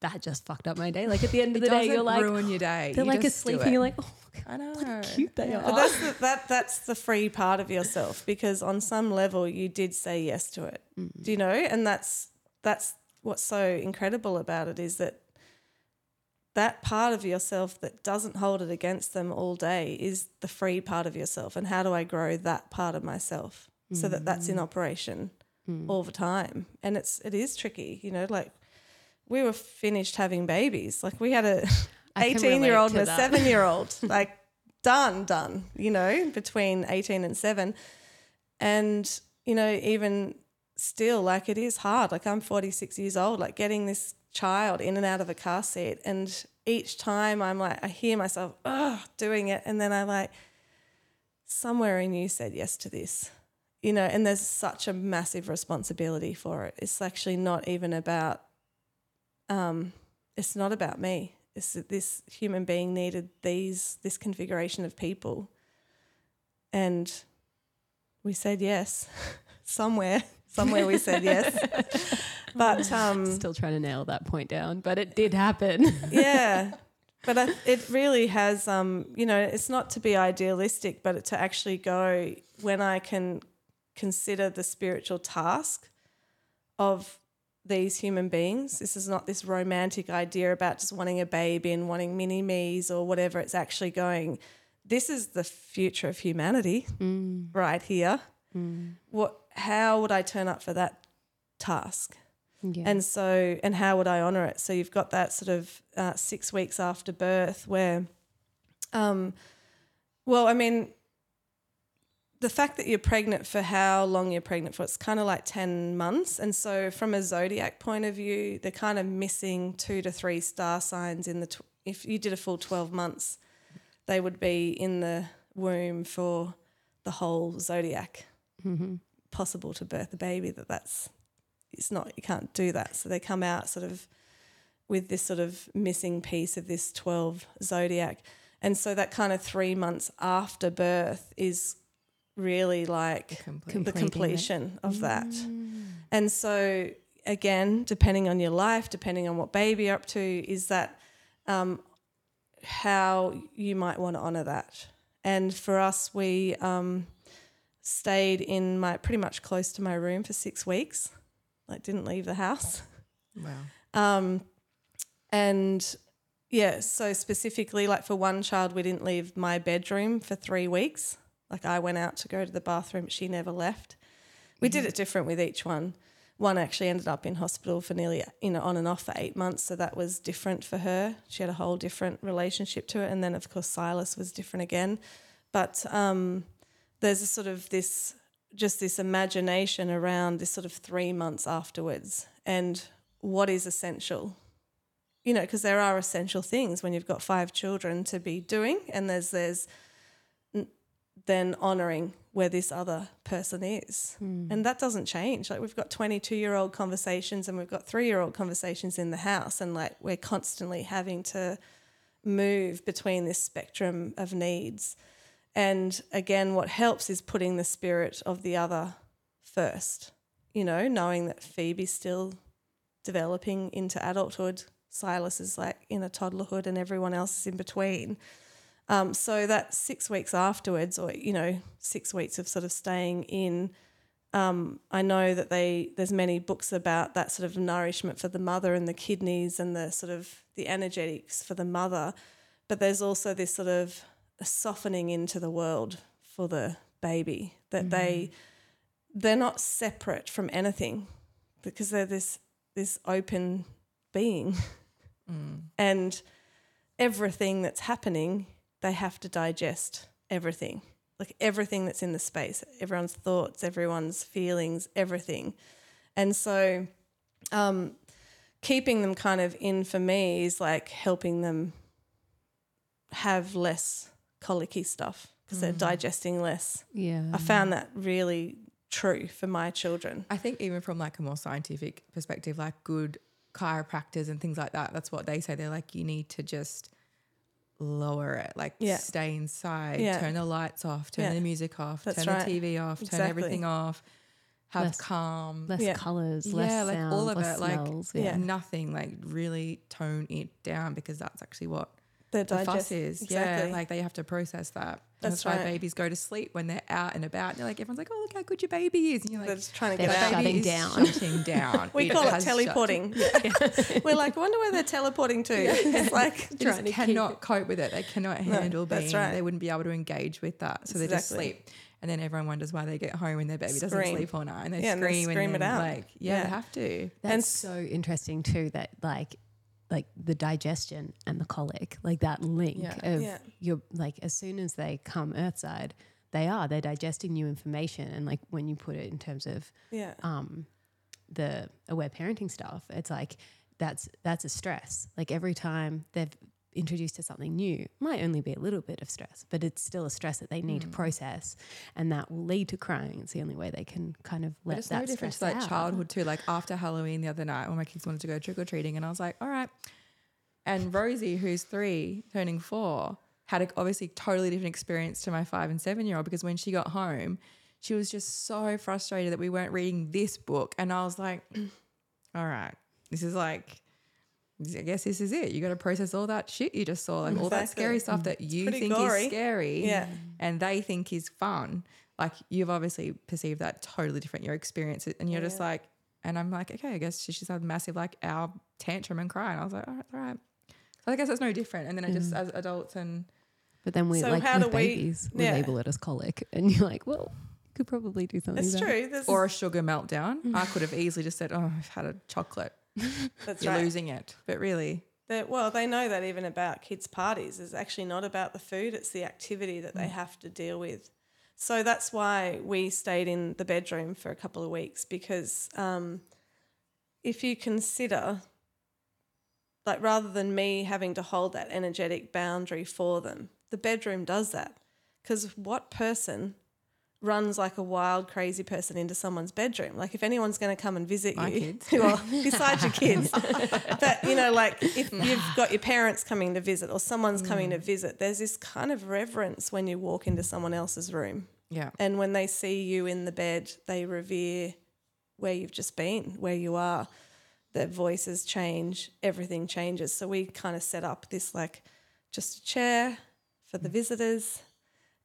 that just fucked up my day. Like at the end of the day, you're like, ruin your day. they're You like just do asleep, and you're like, oh, I know, how cute they Yeah. are. But that's the, that that's the free part of yourself because on some level you did say yes to it. Mm. Do you know? And that's that's what's so incredible about it is that that part of yourself that doesn't hold it against them all day is the free part of yourself. And how do I grow that part of myself so that that's Mm. in operation all the time? And it's it is tricky, you know, like we were finished having babies. Like we had a <laughs> I can 18 year old and a seven year old, <laughs> like done, done, you know, between 18 and seven. And, you know, even still, like it is hard. Like I'm 46 years old, like getting this child in and out of a car seat. And each time I'm like, I hear myself, oh, doing it. And then I'm like, somewhere in you said yes to this. You know, and there's such a massive responsibility for it. It's actually not even about, um, it's not about me. It's that this human being needed these this configuration of people, and we said yes. <laughs> Somewhere, somewhere we said yes. But <laughs> um, Still trying to nail that point down, but it did happen. <laughs> yeah. But I, it really has, um, you know, it's not to be idealistic, but to actually go when I can consider the spiritual task of these human beings. This is not this romantic idea about just wanting a baby and wanting mini me's or whatever. It's actually going, this is the future of humanity Mm. right here. What? How would I turn up for that task? Yeah. And so, and how would I honor it? So you've got that sort of uh, six weeks after birth where, um, well, I mean, the fact that you're pregnant for how long you're pregnant for, it's kind of like 10 months. And so, from a zodiac point of view, they're kind of missing two to three star signs in the, tw- if you did a full 12 months, they would be in the womb for the whole zodiac Mm-hmm. Possible to birth a baby that that's it's not you can't do that so they come out sort of with this sort of missing piece of this 12 zodiac and so that kind of 3 months after birth is really like Complete. the completion of that Mm. and so again depending on your life depending on what baby you're up to is that um, how you might want to honor that and for us we um, stayed in my pretty much close to my room for six weeks. Like didn't leave the house. Wow. um, and yeah so specifically like for one child we didn't leave my bedroom for three weeks. Like i went out to go to the bathroom. She never left. We did it different with each one. One actually ended up in hospital for nearly you know on and off for eight months so that was different for her. She had a whole different relationship to it. And then of course silas was different again. But um, there's a sort of this just this imagination around this sort of three months afterwards and what is essential. You know because there are essential things when you've got five children to be doing and there's there's then honoring where this other person is. Hmm. And that doesn't change. Like we've got 22 year old conversations and we've got 3 year old conversations in the house and like we're constantly having to move between this spectrum of needs and again what helps is putting the spirit of the other first you know knowing that phoebe's still developing into adulthood silas is like in a toddlerhood and everyone else is in between. Um, so that six weeks afterwards or you know six weeks of sort of staying in um, I know that they there's many books about that sort of nourishment for the mother and the kidneys and the sort of the energetics for the mother, but there's also this sort of softening into the world for the baby that they they're not separate from anything because they're this this open being. And everything that's happening they have to digest everything. Like everything that's in the space everyone's thoughts everyone's feelings everything. And so um, keeping them kind of in for me is like helping them have less colicky stuff because they're mm. digesting less Yeah. i found that really true for my children I think even from like a more scientific perspective, like good chiropractors and things like that, that's what they say. They're like, you need to just lower it, like Yeah. stay inside, Yeah. turn the lights off, turn Yeah. the music off, That's turn right. the TV off, turn everything off, have Less- calm. less Yeah. colors, less yeah, like sounds, all of less it, like smells. Yeah. yeah. nothing, like really tone it down because that's actually what the the fuss is. exactly Yeah, like they have to process that. And That's that's why babies go to sleep when they're out and about. And they're like, everyone's like, oh, look how good your baby is. And you're they're like, just trying to They're get out shutting baby is down. shutting down. <laughs> we call it has shut- teleporting <laughs> <laughs> we're like wonder where they're teleporting to it's like They Trying just to keep cannot cope with it. They cannot No, handle being. that's right. They wouldn't be able to engage with that. So they just sleep. And then everyone wonders why they get home and their baby doesn't sleep all night. And they Yeah, and they scream and, scream it out. Like, yeah, Yeah. they have to. That's And- so interesting too. That like, like the digestion and the colic, like that link Yeah. of Yeah. your like as soon as they come earthside, they are they're digesting new information, and like when you put it in terms of yeah um, the aware parenting stuff, it's like that's that's a stress. Like every time they've introduced to something new, might only be a little bit of stress, but it's still a stress that they need to mm. process, and that will lead to crying. It's the only way they can kind of let But it's that no different to like out. childhood too. Like after Halloween the other night when my kids wanted to go trick or treating, and I was like, all right. And Rosie, who's three, turning four, had a, obviously totally different experience to my five and seven year old because when she got home, she was just so frustrated that we weren't reading this book. And I was like, <clears throat> all right, this is like, I guess this is it. You got to process all that shit you just saw, like all that scary stuff mm. that you think gory. is scary Yeah. and they think is fun. Like you've obviously perceived that totally different, your experience. And you're just like, and I'm like, okay, I guess she just had a massive like our tantrum and cry. And I was like, all right, all right. So I guess that's no different. And then I just mm. as adults and But then we So like how with do we- babies, we label it as colic, and you're like, well, you could probably do something. It's true. Or a sugar meltdown. Mm. I could have easily just said, oh, I've had a chocolate. <laughs> that's You're right. losing it. But really, That well, they know that even about kids' parties is actually not about the food; it's the activity that they have to deal with. So that's why we stayed in the bedroom for a couple of weeks because um, if you consider, like, rather than me having to hold that energetic boundary for them, the bedroom does that. Because what person runs like a wild, crazy person into someone's bedroom? Like, if anyone's going to come and visit My you, <laughs> well, <laughs> besides your kids, <laughs> but you know, like if you've got your parents coming to visit or someone's coming to mm. visit, there's this kind of reverence when you walk into someone else's room. yeah. And when they see you in the bed, they revere where you've just been, where you are. Their voices change, everything changes. So we kind of set up this like just a chair for the mm. visitors,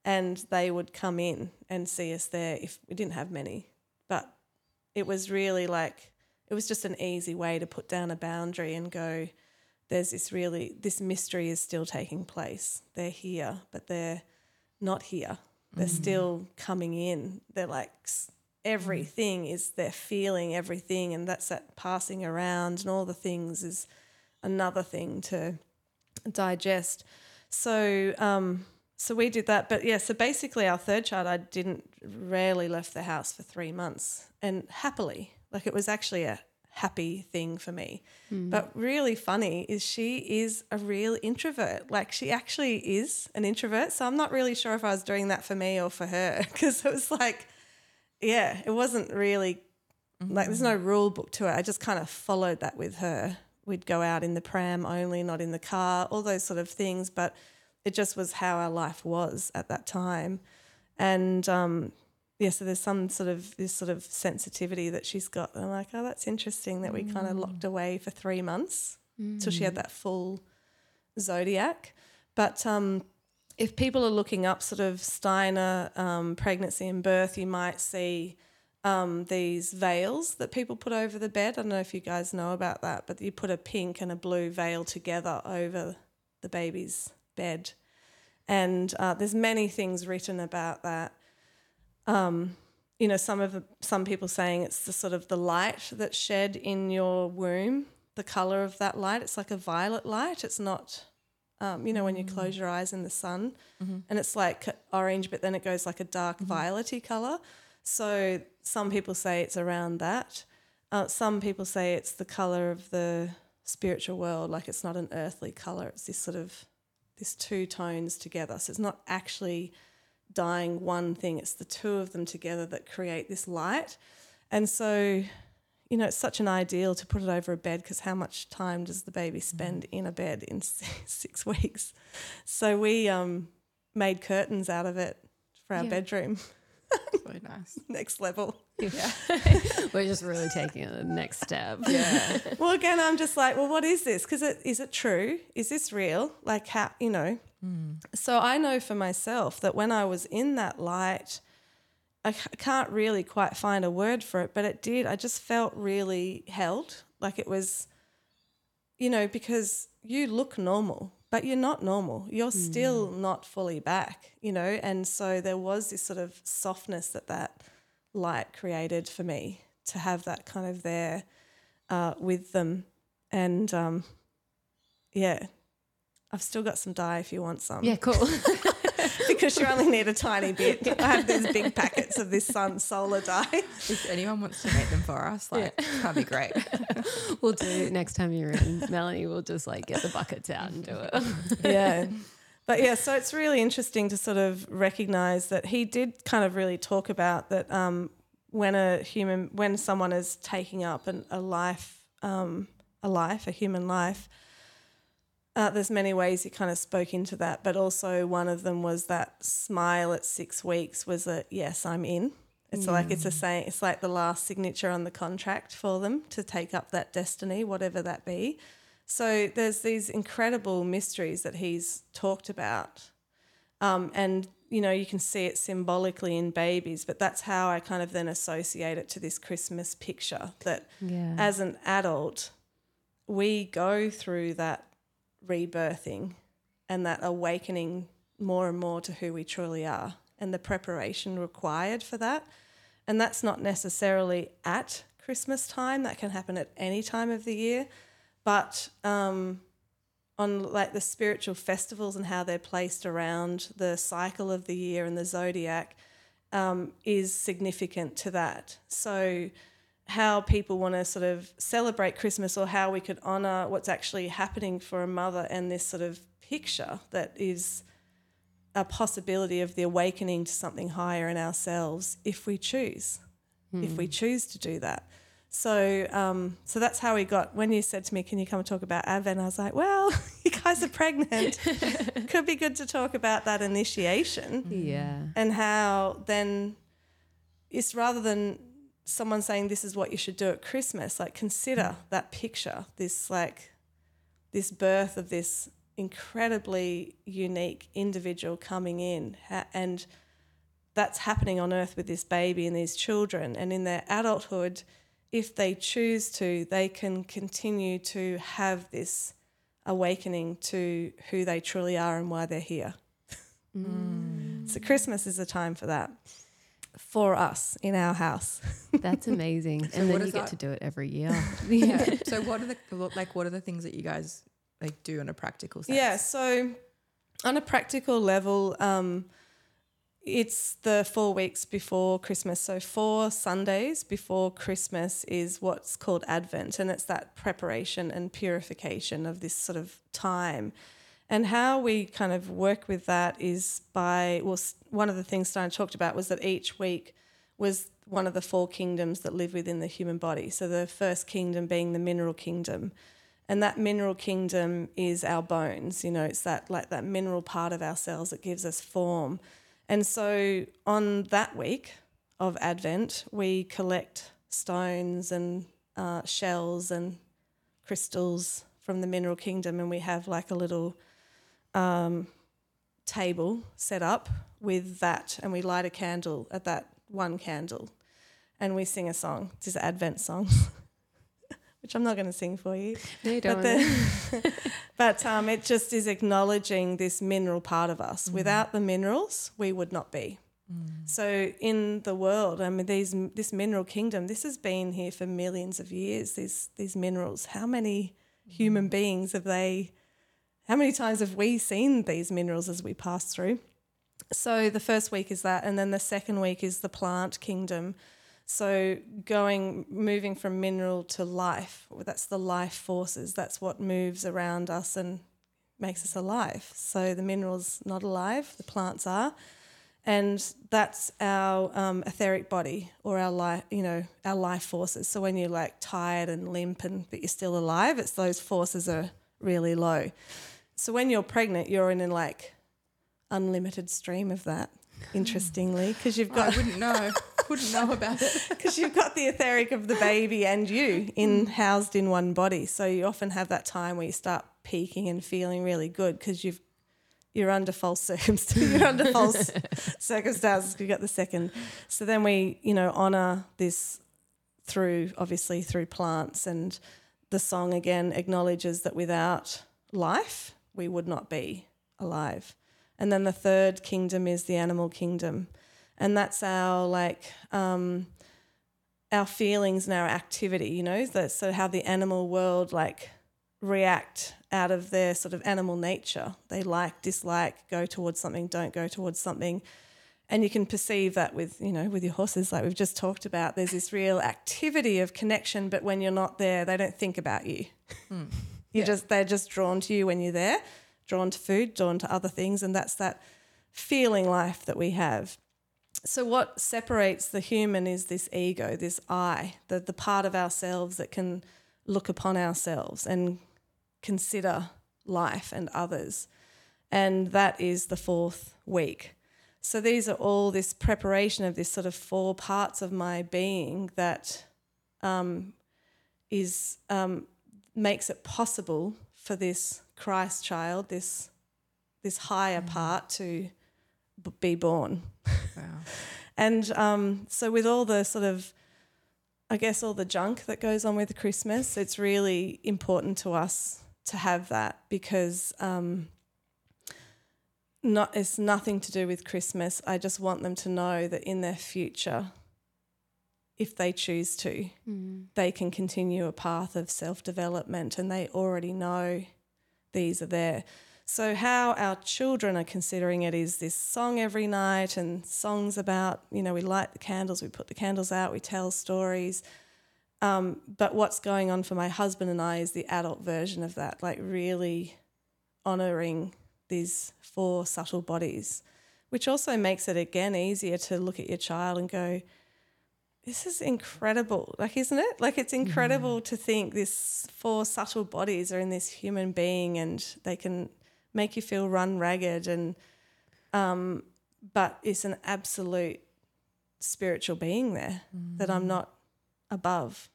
and they would come in and see us there if we didn't have many. But it was really like, it was just an easy way to put down a boundary and go, there's this really, this mystery is still taking place. They're here, but they're not here. They're still coming in. They're like everything is they're feeling everything, and that's that passing around and all the things is another thing to digest. So, um, so we did that. But yeah, so basically, our third child, I didn't rarely left the house for three months, and happily, like it was actually a happy thing for me. Hmm. But really funny is she is a real introvert. Like she actually is an introvert. So I'm not really sure if I was doing that for me or for her <laughs> because it was like, yeah, it wasn't really like there's no mm-hmm. rule book to it. I just kind of followed that with her. We'd go out in the pram only, not in the car, all those sort of things. But it just was how our life was at that time. And um, yeah, so there's some sort of this sort of sensitivity that she's got. And I'm like, oh, that's interesting that we kind of locked away for three months till she had that full zodiac. But um, if people are looking up sort of Steiner um, pregnancy and birth, you might see um, these veils that people put over the bed. I don't know if you guys know about that, but you put a pink and a blue veil together over the baby's bed. And uh, there's many things written about that. Um, you know, some of the, some people saying it's the sort of the light that's shed in your womb, the color of that light. It's like a violet light. It's not, um, you know, when you close your eyes in the sun, and it's like orange, but then it goes like a dark violety color. So some people say it's around that. Uh, some people say it's the color of the spiritual world, like it's not an earthly color. It's this sort of this two tones together. So it's not actually dying one thing. It's the two of them together that create this light. And so, you know, it's such an ideal to put it over a bed because how much time does the baby spend in a bed in <laughs> six weeks? So we um, made curtains out of it for our Yeah. bedroom. <laughs> So nice. <laughs> Next level. Yeah. <laughs> <laughs> We're just really taking it the next step. Yeah. well, again, I'm just like, well, what is this? Because it, is it true? Is this real? Like, how, you know? Hmm. So I know for myself that when I was in that light, I can't really quite find a word for it, but it did. I just felt really held. Like it was, you know, because you look normal, but you're not normal. You're still not fully back, you know? And so there was this sort of softness that that light created for me to have that kind of there uh, with them. And um, yeah, I've still got some dye if you want some. Yeah, cool. <laughs> because you only need a tiny bit. <laughs> I have these big packets of this sun solar dye. if anyone wants to make them for us, like that'd be great. <laughs> we'll do next time you're in. Melanie will just like get the buckets out and do it. <laughs> yeah. But yeah, so it's really interesting to sort of recognize that he did kind of really talk about that um, when a human, when someone is taking up an, a life, um, a life, a human life, uh, there's many ways he kind of spoke into that, but also one of them was that smile at six weeks was a yes, I'm in. It's like it's a saying. It's like the last signature on the contract for them to take up that destiny, whatever that be. So there's these incredible mysteries that he's talked about, um, and you know you can see it symbolically in babies. But that's how I kind of then associate it to this Christmas picture that Yeah. as an adult, we go through that rebirthing and that awakening more and more to who we truly are and the preparation required for that. And that's not necessarily at Christmas time, that can happen at any time of the year. But um, on like the spiritual festivals and how they're placed around the cycle of the year and the zodiac um, is significant to that. So, how people want to sort of celebrate Christmas or how we could honour what's actually happening for a mother and this sort of picture that is a possibility of the awakening to something higher in ourselves if we choose, if we choose to do that. So, um, so that's how we got. When you said to me, "Can you come and talk about Advent?" I was like, "Well, <laughs> you guys are pregnant. <laughs> Could be good to talk about that initiation." yeah. and how then it's rather than someone saying this is what you should do at Christmas, like consider hmm. that picture, this like this birth of this incredibly unique individual coming in and that's happening on earth with this baby and these children. And in their adulthood if they choose to they can continue to have this awakening to who they truly are and why they're here. Hmm. <laughs> So Christmas is a time for that for us in our house. <laughs> That's amazing. and then is you get that? to do it every year. <laughs> Yeah. so what are the like what are the things that you guys like do on a practical sense? Yeah, so on a practical level, um, it's the four weeks before Christmas. So four Sundays before Christmas is what's called Advent, and it's that preparation and purification of this sort of time. And how we kind of work with that is by well, one of the things Steiner talked about was that each week was one of the four kingdoms that live within the human body. So the first kingdom being the mineral kingdom. And that mineral kingdom is our bones, you know, it's that like that mineral part of ourselves that gives us form. And so on that week of Advent, we collect stones and uh, shells and crystals from the mineral kingdom, and we have like a little um, table set up with that, and we light a candle at that one candle, and we sing a song. It's an Advent song, <laughs> which I'm not going to sing for you, No, you but don't. the, <laughs> but um, it just is acknowledging this mineral part of us. Without the minerals, we would not be. So in the world, I mean, these this mineral kingdom, this has been here for millions of years. These these minerals, how many human beings have they? How many times have we seen these minerals as we pass through? So the first week is that, and then the second week is the plant kingdom. So going, moving from mineral to life, that's the life forces. That's what moves around us and makes us alive. So the minerals not alive, the plants are, and that's our um, etheric body or our life, you know, our life forces. So when you're like tired and limp and but you're still alive, it's those forces are really low. So when you're pregnant, you're in a like unlimited stream of that. Interestingly, because you've got I wouldn't know. <laughs> wouldn't know about it. <laughs> because you've got the etheric of the baby and you in housed in one body. So you often have that time where you start peaking and feeling really good because you've you're under false <laughs> circumstances. You're under false circumstances. You got the second. So then we, you know, honor this through obviously through plants and the song again acknowledges that without life we would not be alive. And then the third kingdom is the animal kingdom. And that's our like um our feelings and our activity, you know, that so how the animal world like react out of their sort of animal nature. They like, dislike, go towards something, don't go towards something. And you can perceive that with, you know, with your horses, like we've just talked about. There's this real activity of connection, but when you're not there, they don't think about you. You Yeah. just they're just drawn to you when you're there, drawn to food, drawn to other things, and that's that feeling life that we have. So what separates the human is this ego, this I, the the part of ourselves that can look upon ourselves and consider life and others. And that is the fourth week. So these are all this preparation of this sort of four parts of my being that um, is um, makes it possible for this Christ child, this this higher part, to b- be born. Wow. <laughs> And um, so, with all the sort of, I guess, all the junk that goes on with Christmas, it's really important to us to have that because um, not it's nothing to do with Christmas. I just want them to know that in their future, if they choose to, Mm. they can continue a path of self development and they already know these are there. So, how our children are considering it is this song every night and songs about, you know, we light the candles, we put the candles out, we tell stories. Um, but what's going on for my husband and I is the adult version of that, like really honoring these four subtle bodies, which also makes it again easier to look at your child and go, this is incredible. Like, isn't it? Like, it's incredible to think this four subtle bodies are in this human being and they can make you feel run ragged and, um, but it's an absolute spiritual being there that I'm not above,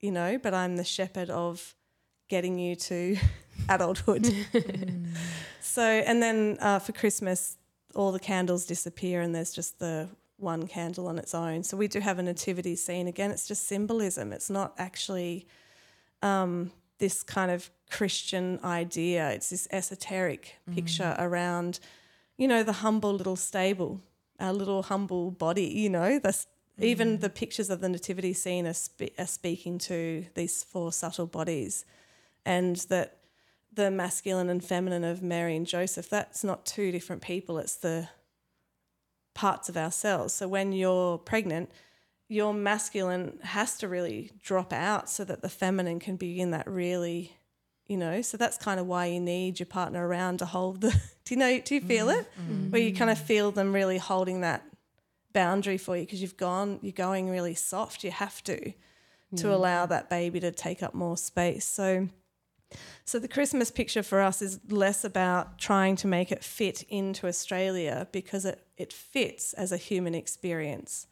you know, but I'm the shepherd of getting you to <laughs> adulthood. <laughs> so, and then uh, for Christmas, all the candles disappear and there's just the one candle on its own. So we do have a nativity scene. Again, it's just symbolism. It's not actually um, this kind of Christian idea. It's this esoteric picture around, you know, the humble little stable, our little humble body. You know, that's even the pictures of the nativity scene are, spe- are speaking to these four subtle bodies, and that the masculine and feminine of Mary and Joseph. That's not two different people. It's the parts of ourselves. So when you're pregnant, your masculine has to really drop out so that the feminine can be in that really, you know. So that's kind of why you need your partner around to hold the. <laughs> Do you know? Do you feel it? Mm-hmm. Mm-hmm. Where you kind of feel them really holding that boundary for you because you've gone, you're going really soft. You have to to allow that baby to take up more space. So. So the Christmas picture for us is less about trying to make it fit into Australia because it, it fits as a human experience.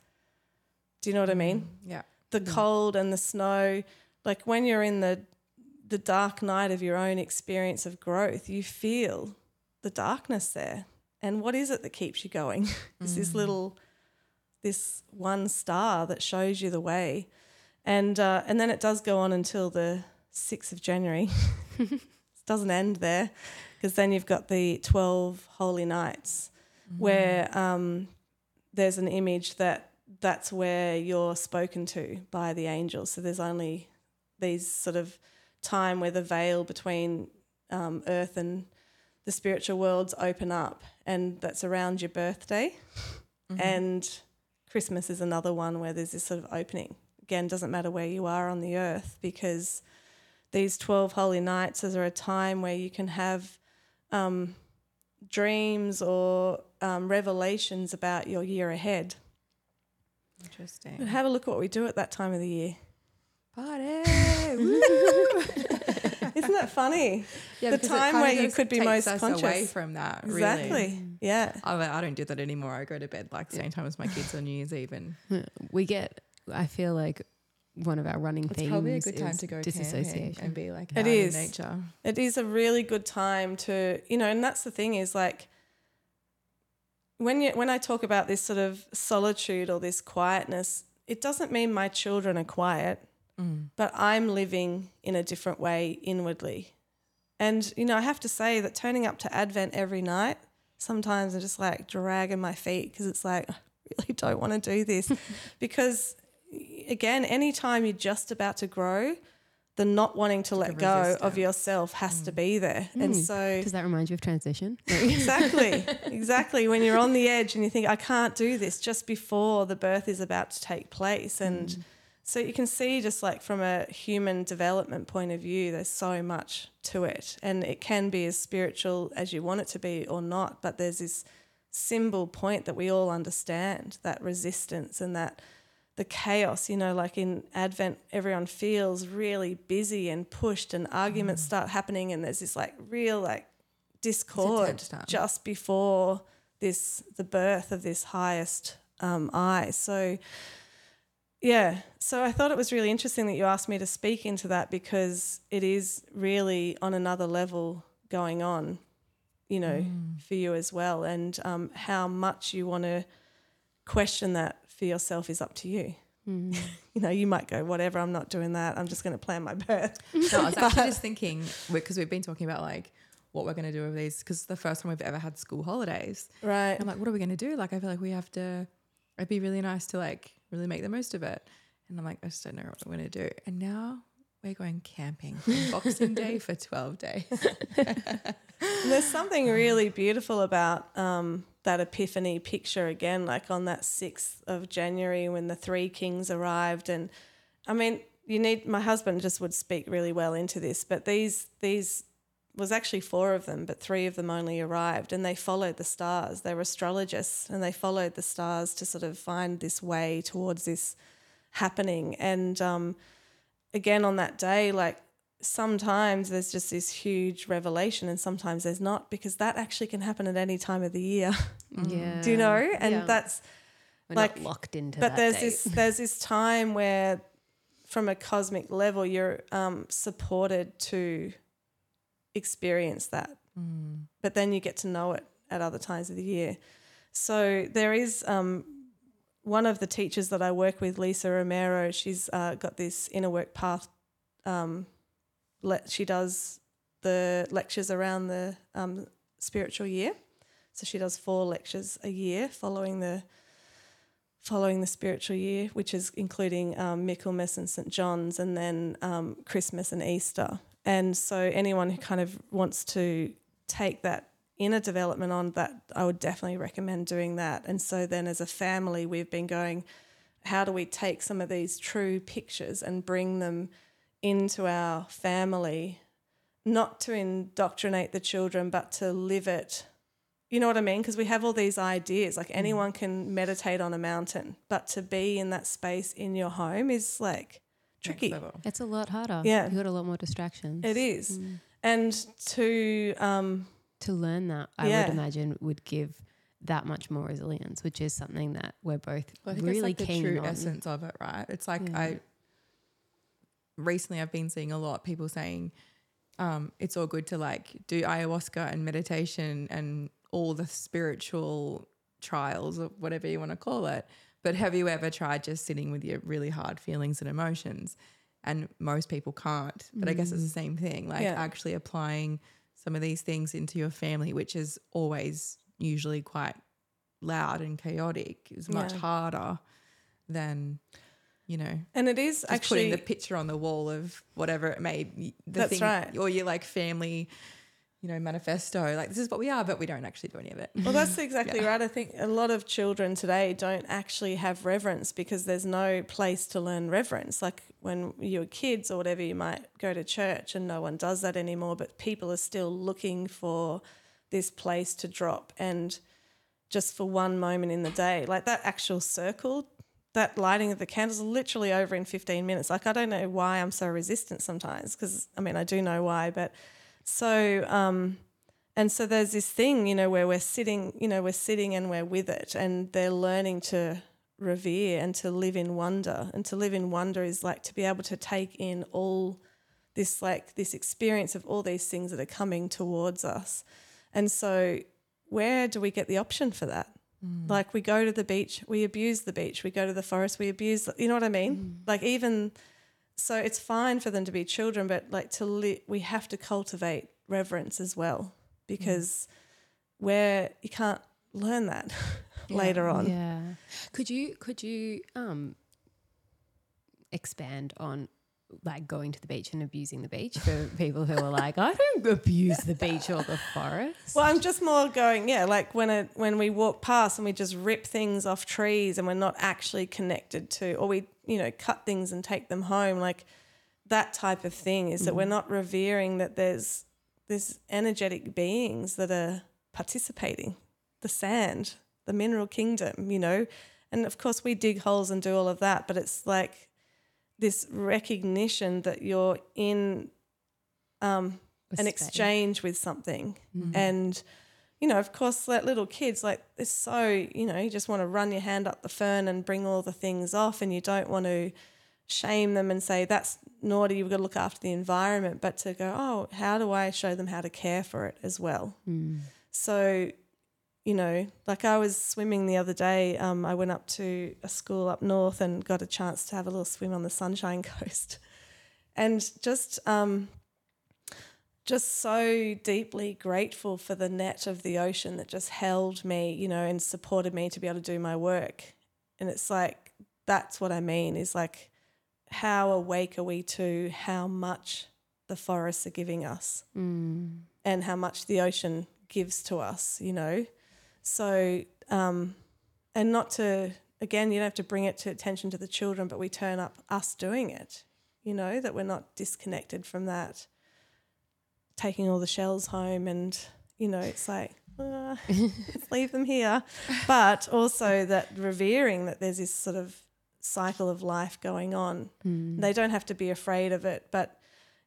Do you know what I mean? Mm, yeah. The mm. cold and the snow, like when you're in the the dark night of your own experience of growth, you feel the darkness there. And what is it that keeps you going? <laughs> it's this mm. little this one star that shows you the way. And uh, and then it does go on until the 6th of January. <laughs> it doesn't end there because then you've got the 12 holy nights where um, there's an image that that's where you're spoken to by the angels. So there's only these sort of time where the veil between um, earth and the spiritual worlds open up, and that's around your birthday. And Christmas is another one where there's this sort of opening. Again, doesn't matter where you are on the earth because these 12 holy nights are a time where you can have um, dreams or um, revelations about your year ahead. And Interesting. have a look at what we do at that time of the year. Party. <laughs> Isn't that funny? Yeah, The time where you could be most us conscious. away from that. Really. Exactly. Yeah. I, I don't do that anymore. I go to bed like the same time as my kids on New Year's Eve, and We get, I feel like one of our running it's themes probably a good time to go disassociation. and be like It out in nature. It is a really good time to, you know, and that's the thing is like when you when I talk about this sort of solitude or this quietness, it doesn't mean my children are quiet, mm. but I'm living in a different way inwardly. And you know, I have to say that turning up to Advent every night, sometimes I'm just like dragging my feet because it's like <laughs> I really don't want to do this <laughs> because again, anytime you're just about to grow, the not wanting to let go of yourself has to mm. be there. And mm. so Does that remind you of transition? <laughs> exactly, exactly. When you're on the edge and you think, I can't do this just before the birth is about to take place. And mm. so you can see, just like from a human development point of view, there's so much to it. And it can be as spiritual as you want it to be or not. But there's this symbol point that we all understand that resistance and that the chaos, you know, like in Advent, everyone feels really busy and pushed, and arguments start happening, and there's this like real like discord just before this the birth of this highest um, I. So yeah, so I thought it was really interesting that you asked me to speak into that because it is really on another level going on, you know, for you as well, and um, how much you want to question that for yourself is up to you. Mm. <laughs> You know, you might go, whatever, I'm not doing that. I'm just going to plan my birth. No, I was <laughs> actually just thinking because we've been talking about like what we're going to do with these because it's the first time we've ever had school holidays. Right. I'm like, what are we going to do? Like, I feel like we have to. It'd be really nice to like really make the most of it. And I'm like, I just don't know what I'm going to do. And now we're going camping <laughs> Boxing Day for 12 days. There's something really beautiful about um, that epiphany picture again, like on that 6th of January when the three kings arrived. And I mean, you need, my husband just would speak really well into this, but these, these, was actually four of them, but three of them only arrived and they followed the stars. They were astrologists and they followed the stars to sort of find this way towards this happening. And um, again, on that day, like sometimes there's just this huge revelation and sometimes there's not because that actually can happen at any time of the year. Yeah. Do you know? And Yeah. that's We're like- not locked into but that there's date. this there's this time where from a cosmic level you're um, supported to experience that but then you get to know it at other times of the year so there is um, one of the teachers that i work with lisa romero she's uh, got this inner work path um, le- she does the lectures around the um, spiritual year so she does four lectures a year following the following the spiritual year, which is including um, Michaelmas and St. John's, and then um, Christmas and Easter. And so, anyone who kind of wants to take that inner development on, that I would definitely recommend doing that. And so, then as a family, we've been going, how do we take some of these true pictures and bring them into our family, not to indoctrinate the children, but to live it you know what I mean? Because we have all these ideas. Like anyone can meditate on a mountain, but to be in that space in your home is like tricky. It's a lot harder. Yeah. You've got a lot more distractions. It is. And to, um, To learn that, I Yeah. would imagine, would give that much more resilience, which is something that we're both Well, I think really it's like the true on. essence of it, right? It's like Yeah. I recently I've been seeing a lot of people saying um, it's all good to like do ayahuasca and meditation and all the spiritual trials or whatever you want to call it. But have you ever tried just sitting with your really hard feelings and emotions? And most people can't. But I guess it's the same thing, like Yeah. actually applying some of these things into your family, which is always usually quite loud and chaotic, is much Yeah. harder than, you know, and it is actually, putting the picture on the wall of whatever it may be. The That's thing, right. Or your like family, you know, manifesto. Like this is what we are, but we don't actually do any of it. well, that's <laughs> exactly right. I think a lot of children today don't actually have reverence because there's no place to learn reverence. Like when you were kids or whatever, you might go to church and no one does that anymore, but people are still looking for this place to drop and just for one moment in the day. Like that actual circle, that lighting of the candles literally over in 15 minutes. Like I don't know why I'm so resistant sometimes because I mean, I do know why, but so, um, and so there's this thing, you know, where we're sitting, you know, we're sitting and we're with it and they're learning to revere and to live in wonder. And to live in wonder is like to be able to take in all this, like this experience of all these things that are coming towards us. And so, where do we get the option for that? Like, we go to the beach, we abuse the beach. We go to the forest, we abuse, the, you know what I mean? Like, even so, it's fine for them to be children, but like to li- we have to cultivate reverence as well because where you can't learn that <laughs> later on. Yeah. Could you could you um expand on like going to the beach and abusing the beach for people who are like, I don't abuse the beach or the forest. Well, I'm just more going, yeah, like when it when we walk past and we just rip things off trees and we're not actually connected to, or we you know cut things and take them home, like that type of thing is that we're mm. not revering that there's there's energetic beings that are participating, the sand, the mineral kingdom, you know, and of course we dig holes and do all of that, but it's like this recognition that you're in um, an exchange with something Mm-hmm. and you know, of course, like little kids, like they're so, you know, you just want to run your hand up the fern and bring all the things off, and you don't want to shame them and say that's naughty. You've got to look after the environment, but to go, oh, how do I show them how to care for it as well? So, you know, like I was swimming the other day. Um, I went up to a school up north and got a chance to have a little swim on the Sunshine <laughs> Coast, and just um, just so deeply grateful for the net of the ocean that just held me, you know, and supported me to be able to do my work. And it's like that's what I mean is like how awake are we to how much the forests are giving us Mm. and how much the ocean gives to us, you know. So, um, and not to, again, you don't have to bring it to attention to the children, but we turn up us doing it, you know, that we're not disconnected from that, taking all the shells home and, you know, it's like, "Ah, let's leave them here. <laughs> But also that revering that there's this sort of cycle of life going on. They don't have to be afraid of it, but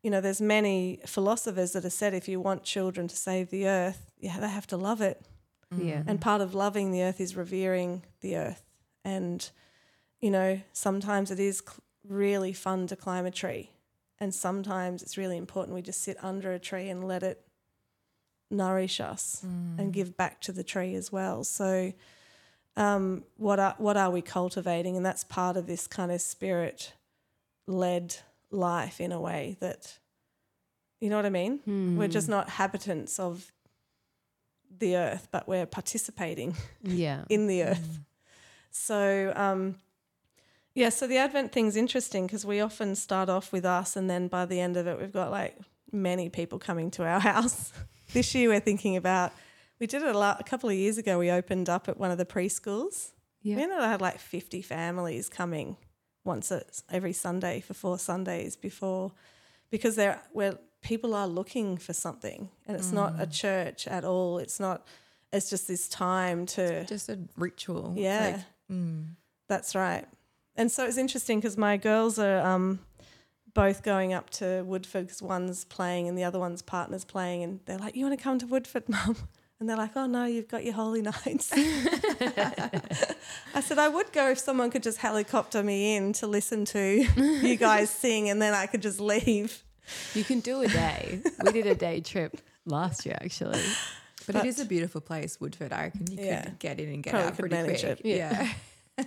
you know, there's many philosophers that have said if you want children to save the earth, yeah, they have to love it. Yeah. And part of loving the earth is revering the earth. And, you know, sometimes it is cl- really fun to climb a tree. And sometimes it's really important we just sit under a tree and let it nourish us and give back to the tree as well. So, um, what are what are we cultivating? And that's part of this kind of spirit led life in a way that, you know what I mean? We're just not habitants of the earth, but we're participating Yeah. <laughs> in the earth. So, um, yeah, so the Advent thing's interesting because we often start off with us, and then by the end of it, we've got like many people coming to our <laughs> house. this year, we're thinking about. We did it a, lot, a couple of years ago. We opened up at one of the preschools. Yeah. We ended up had like fifty families coming once a, every Sunday for four Sundays before, because they're where people are looking for something, and it's not a church at all. It's not. It's just this time to Just a ritual. Yeah, like, mm. that's right. And so it's interesting because my girls are um, both going up to Woodford because one's playing and the other one's partner's playing, and they're like, "You want to come to Woodford, <laughs> Mum?" And they're like, "Oh no, you've got your holy nights." <laughs> I said I would go if someone could just helicopter me in to listen to <laughs> you guys sing, and then I could just leave. You can do a day. <laughs> we did a day trip last year, actually. But, it is a beautiful place, Woodford. I reckon you Yeah. could get in and get Probably out pretty quick. it. Yeah. <laughs>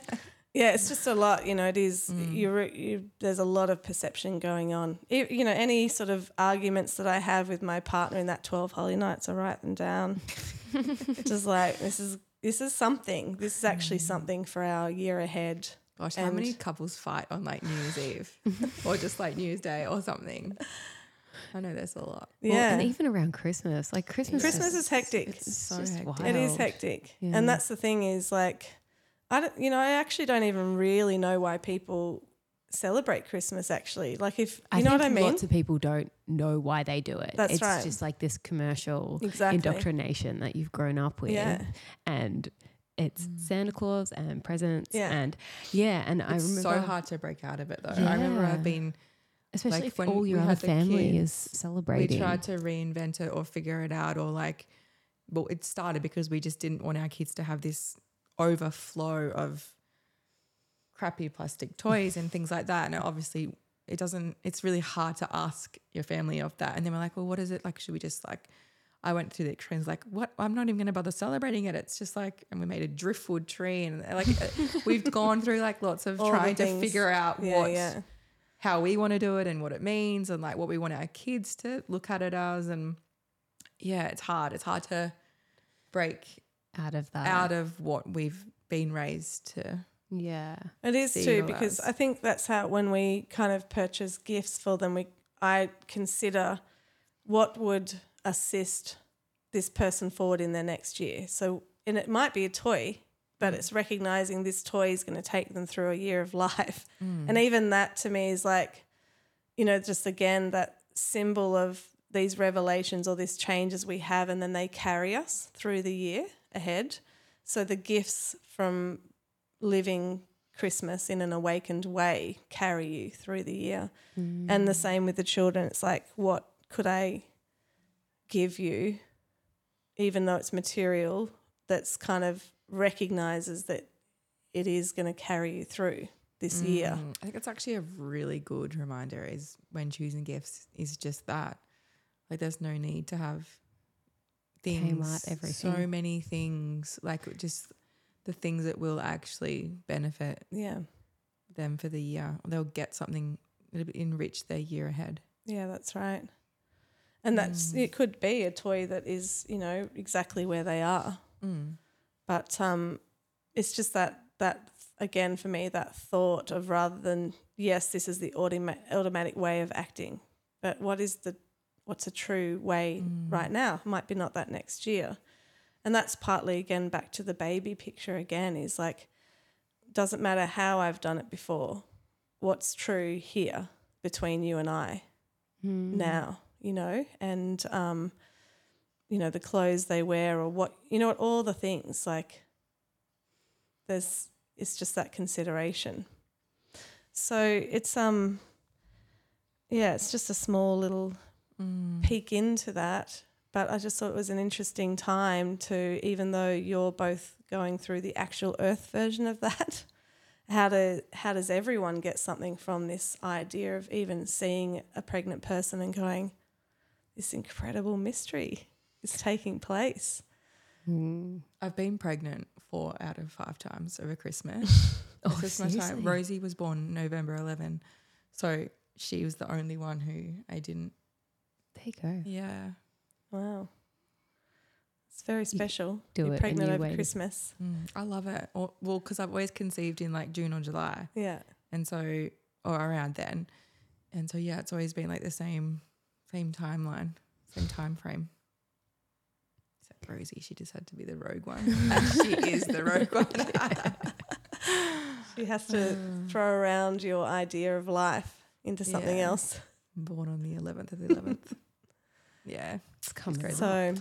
Yeah, it's just a lot. You know, it is. Mm. You, you there's a lot of perception going on. I you know, any sort of arguments that I have with my partner in that twelve holy nights, I write them down. <laughs> just like this is this is something. This is actually mm. something for our year ahead. Gosh, how And- many couples fight on like New Year's Eve <laughs> or just like New Year's Day or something? I know there's a lot. Well, Yeah, and even around Christmas, like Christmas. Christmas is hectic. It's so just hectic. wild. It is hectic, Yeah. and that's the thing is like, I don't. You know, I actually don't even really know why people celebrate Christmas. Actually, like if you I know think what I mean. lots of people don't know why they do it. That's it's right. just like this commercial Exactly. indoctrination that you've grown up with. Yeah. And it's mm. Santa Claus and presents Yeah. and yeah, and I remember It's so hard to break out of it though. I remember I've been especially like, if when all your other family kids, is celebrating. we tried to reinvent it or figure it out or like well it started because we just didn't want our kids to have this overflow of crappy plastic toys and things like that and it obviously it doesn't it's really hard to ask your family of that and then we're like well what is it like should we just like I went through the extremes like what I'm not even going to bother celebrating it it's just like and we made a driftwood tree and like uh, <laughs> we've gone through like lots of All trying to figure out Yeah, what yeah. how we want to do it and what it means and like what we want our kids to look at it as and yeah it's hard it's hard to break out of that. out of what we've been raised to yeah. It is too because as. I think that's how when we kind of purchase gifts for them, we I consider what would assist this person forward in their next year. So, and it might be a toy, but mm. it's recognizing this toy is going to take them through a year of <laughs> life, mm. and even that to me is like, you know, just again that symbol of these revelations or these changes we have, and then they carry us through the year ahead. So the gifts from living Christmas in an awakened way carry you through the year. Mm. And the same with the children. It's like, what could I give you even though it's material, that's kind of recognizes that it is going to carry you through this year. Mm, I think it's actually a really good reminder is when choosing gifts is just that. Like there's no need to have things Kmart, so many things like just the things that will actually benefit Yeah. them for the year. They'll get something that'll enrich their year ahead. Yeah, that's right. And that's Mm. it could be a toy that is, you know, exactly where they are. Mm. But um it's just that that again for me that thought of rather than yes, this is the automa- automatic way of acting, but what is the what's a true way Mm. right now? Might be not that next year. And that's partly again back to the baby picture again is like doesn't matter how I've done it before. What's true here between you and I Mm. now, you know, and um, you know, the clothes they wear or what you know, what all the things like there's it's just that consideration. So it's um yeah, it's just a small little Mm. peek into that. But I just thought it was an interesting time to, even though you're both going through the actual Earth version of that, <laughs> how do how does everyone get something from this idea of even seeing a pregnant person and going, this incredible mystery is taking place. Mm. I've been pregnant four out of five times over Christmas. <laughs> Oh, Christmas time. seriously? Rosie was born November 11. So she was the only one who I didn't. There you go. Yeah. Wow. It's very special. do You're it pregnant you over waited. Christmas. Mm, I love it. Or, well, because I've always conceived in like June or July. Yeah. And so, or around then. And so, yeah, it's always been like the same, same timeline, same time frame. Except Rosie, she just had to be the rogue one. <laughs> and she is the rogue one. <laughs> She has to <sighs> throw around your idea of life into something Yeah. else. Born on the 11th of the 11th. <laughs> yeah. It's coming. crazy. So,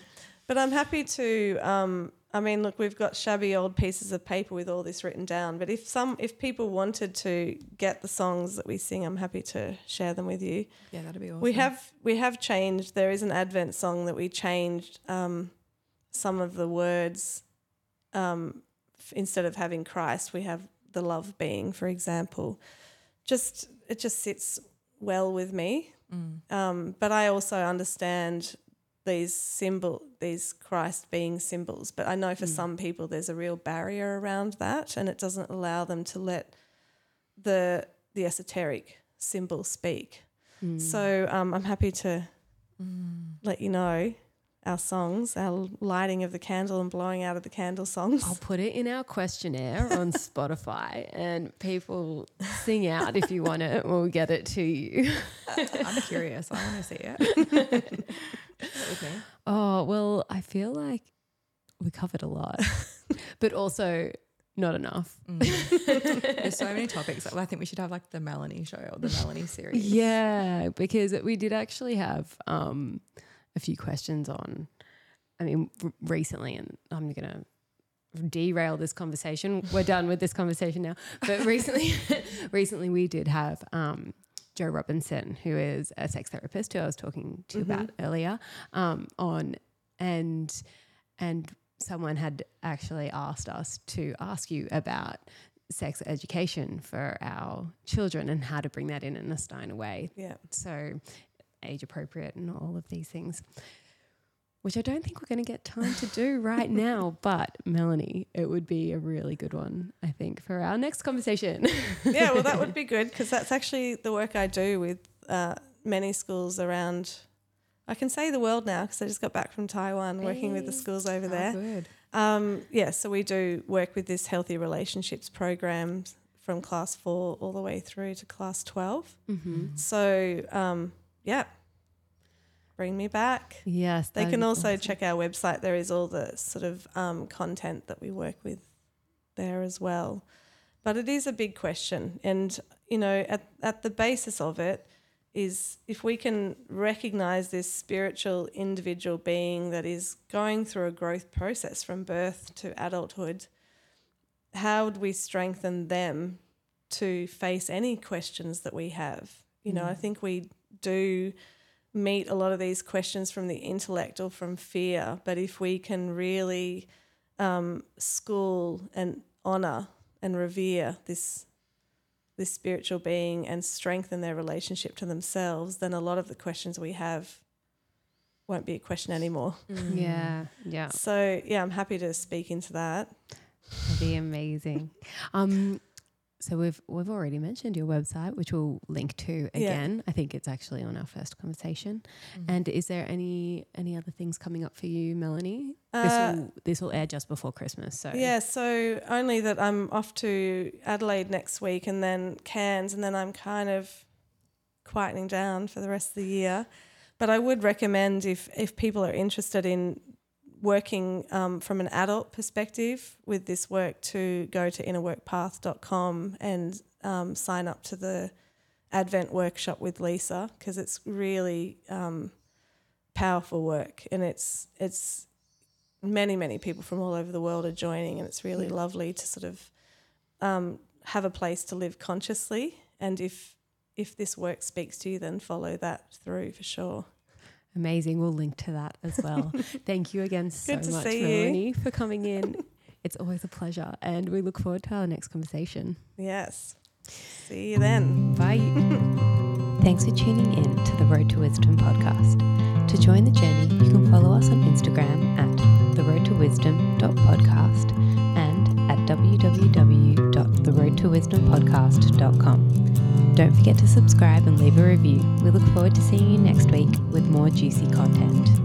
but I'm happy to. Um, I mean, look, we've got shabby old pieces of paper with all this written down. But if some, if people wanted to get the songs that we sing, I'm happy to share them with you. Yeah, that'd be awesome. We have we have changed. There is an Advent song that we changed um, some of the words. Um, instead of having Christ, we have the love being, for example. Just it just sits well with me. Mm. Um, but I also understand these symbol, these Christ being symbols. But I know for Mm. some people there's a real barrier around that, and it doesn't allow them to let the the esoteric symbol speak. Mm. So um, I'm happy to Mm. let you know our songs, our lighting of the candle and blowing out of the candle songs. I'll put it in our questionnaire on <laughs> Spotify and people sing out if you want it. We'll get it to you. <laughs> I'm curious. I want to see it. okay. <laughs> Oh, well, I feel like we covered a lot, but also not enough. Mm. There's so many topics. I think we should have like the Melanie show or the Melanie series. Yeah, because we did actually have um, a few questions on, I mean, r- recently, and I'm going to derail this conversation. We're done with this conversation now. But <laughs> recently, <laughs> recently we did have um, Joe Robinson, who is a sex therapist who I was talking to Mhm. about earlier, um, on and and someone had actually asked us to ask you about sex education for our children and how to bring that in in a Steiner way. yeah. So age appropriate and all of these things. Which I don't think we're going to get time to do right now, <laughs> but Melanie, it would be a really good one, I think, for our next conversation. <laughs> yeah, well, that would be good because that's actually the work I do with uh, many schools around. I can say the world now because I just got back from Taiwan working with the schools over Oh, there. good. Um, yeah, so we do work with this healthy relationships program from class four all the way through to class 12. mm-hmm. So, um, yeah, bring me back. Yes. They can also awesome. check our website. There is all the sort of um, content that we work with there as well. But it is a big question. And, you know, at, at the basis of it is if we can recognize this spiritual individual being that is going through a growth process from birth to adulthood, how would we strengthen them to face any questions that we have? You know, I Mm. think we do meet a lot of these questions from the intellect or from fear. But if we can really um, school and honor and revere this this spiritual being and strengthen their relationship to themselves, then a lot of the questions we have won't be a question anymore. Yeah, yeah. So yeah, I'm happy to speak into that. That'd be amazing. Um, so we've we've already mentioned your website, which we'll link to Yeah. again. I think it's actually on our first conversation. Mm. And is there any any other things coming up for you, Melanie? Uh, this will this will air just before Christmas. So Yeah, so only that I'm off to Adelaide next week and then Cairns, and then I'm kind of quietening down for the rest of the year. But I would recommend if if people are interested in working um, from an adult perspective with this work to go to innerworkpath.com and um, sign up to the Advent workshop with Lisa because it's really um, powerful work and it's it's many many people from all over the world are joining and it's really Yeah. lovely to sort of um, have a place to live consciously and if if this work speaks to you then follow that through for sure amazing. We'll link to that as well. <laughs> Thank you again so much, see you. Melanie, for coming in. it's always a pleasure, and we look forward to our next conversation. yes see you then Bye. <laughs> Thanks for tuning in to the Road to Wisdom podcast. To join the journey, you can follow us on Instagram at the road to wisdom.podcast and www.theroadtowisdompodcast.com. Don't forget to subscribe and leave a review. We look forward to seeing you next week with more juicy content.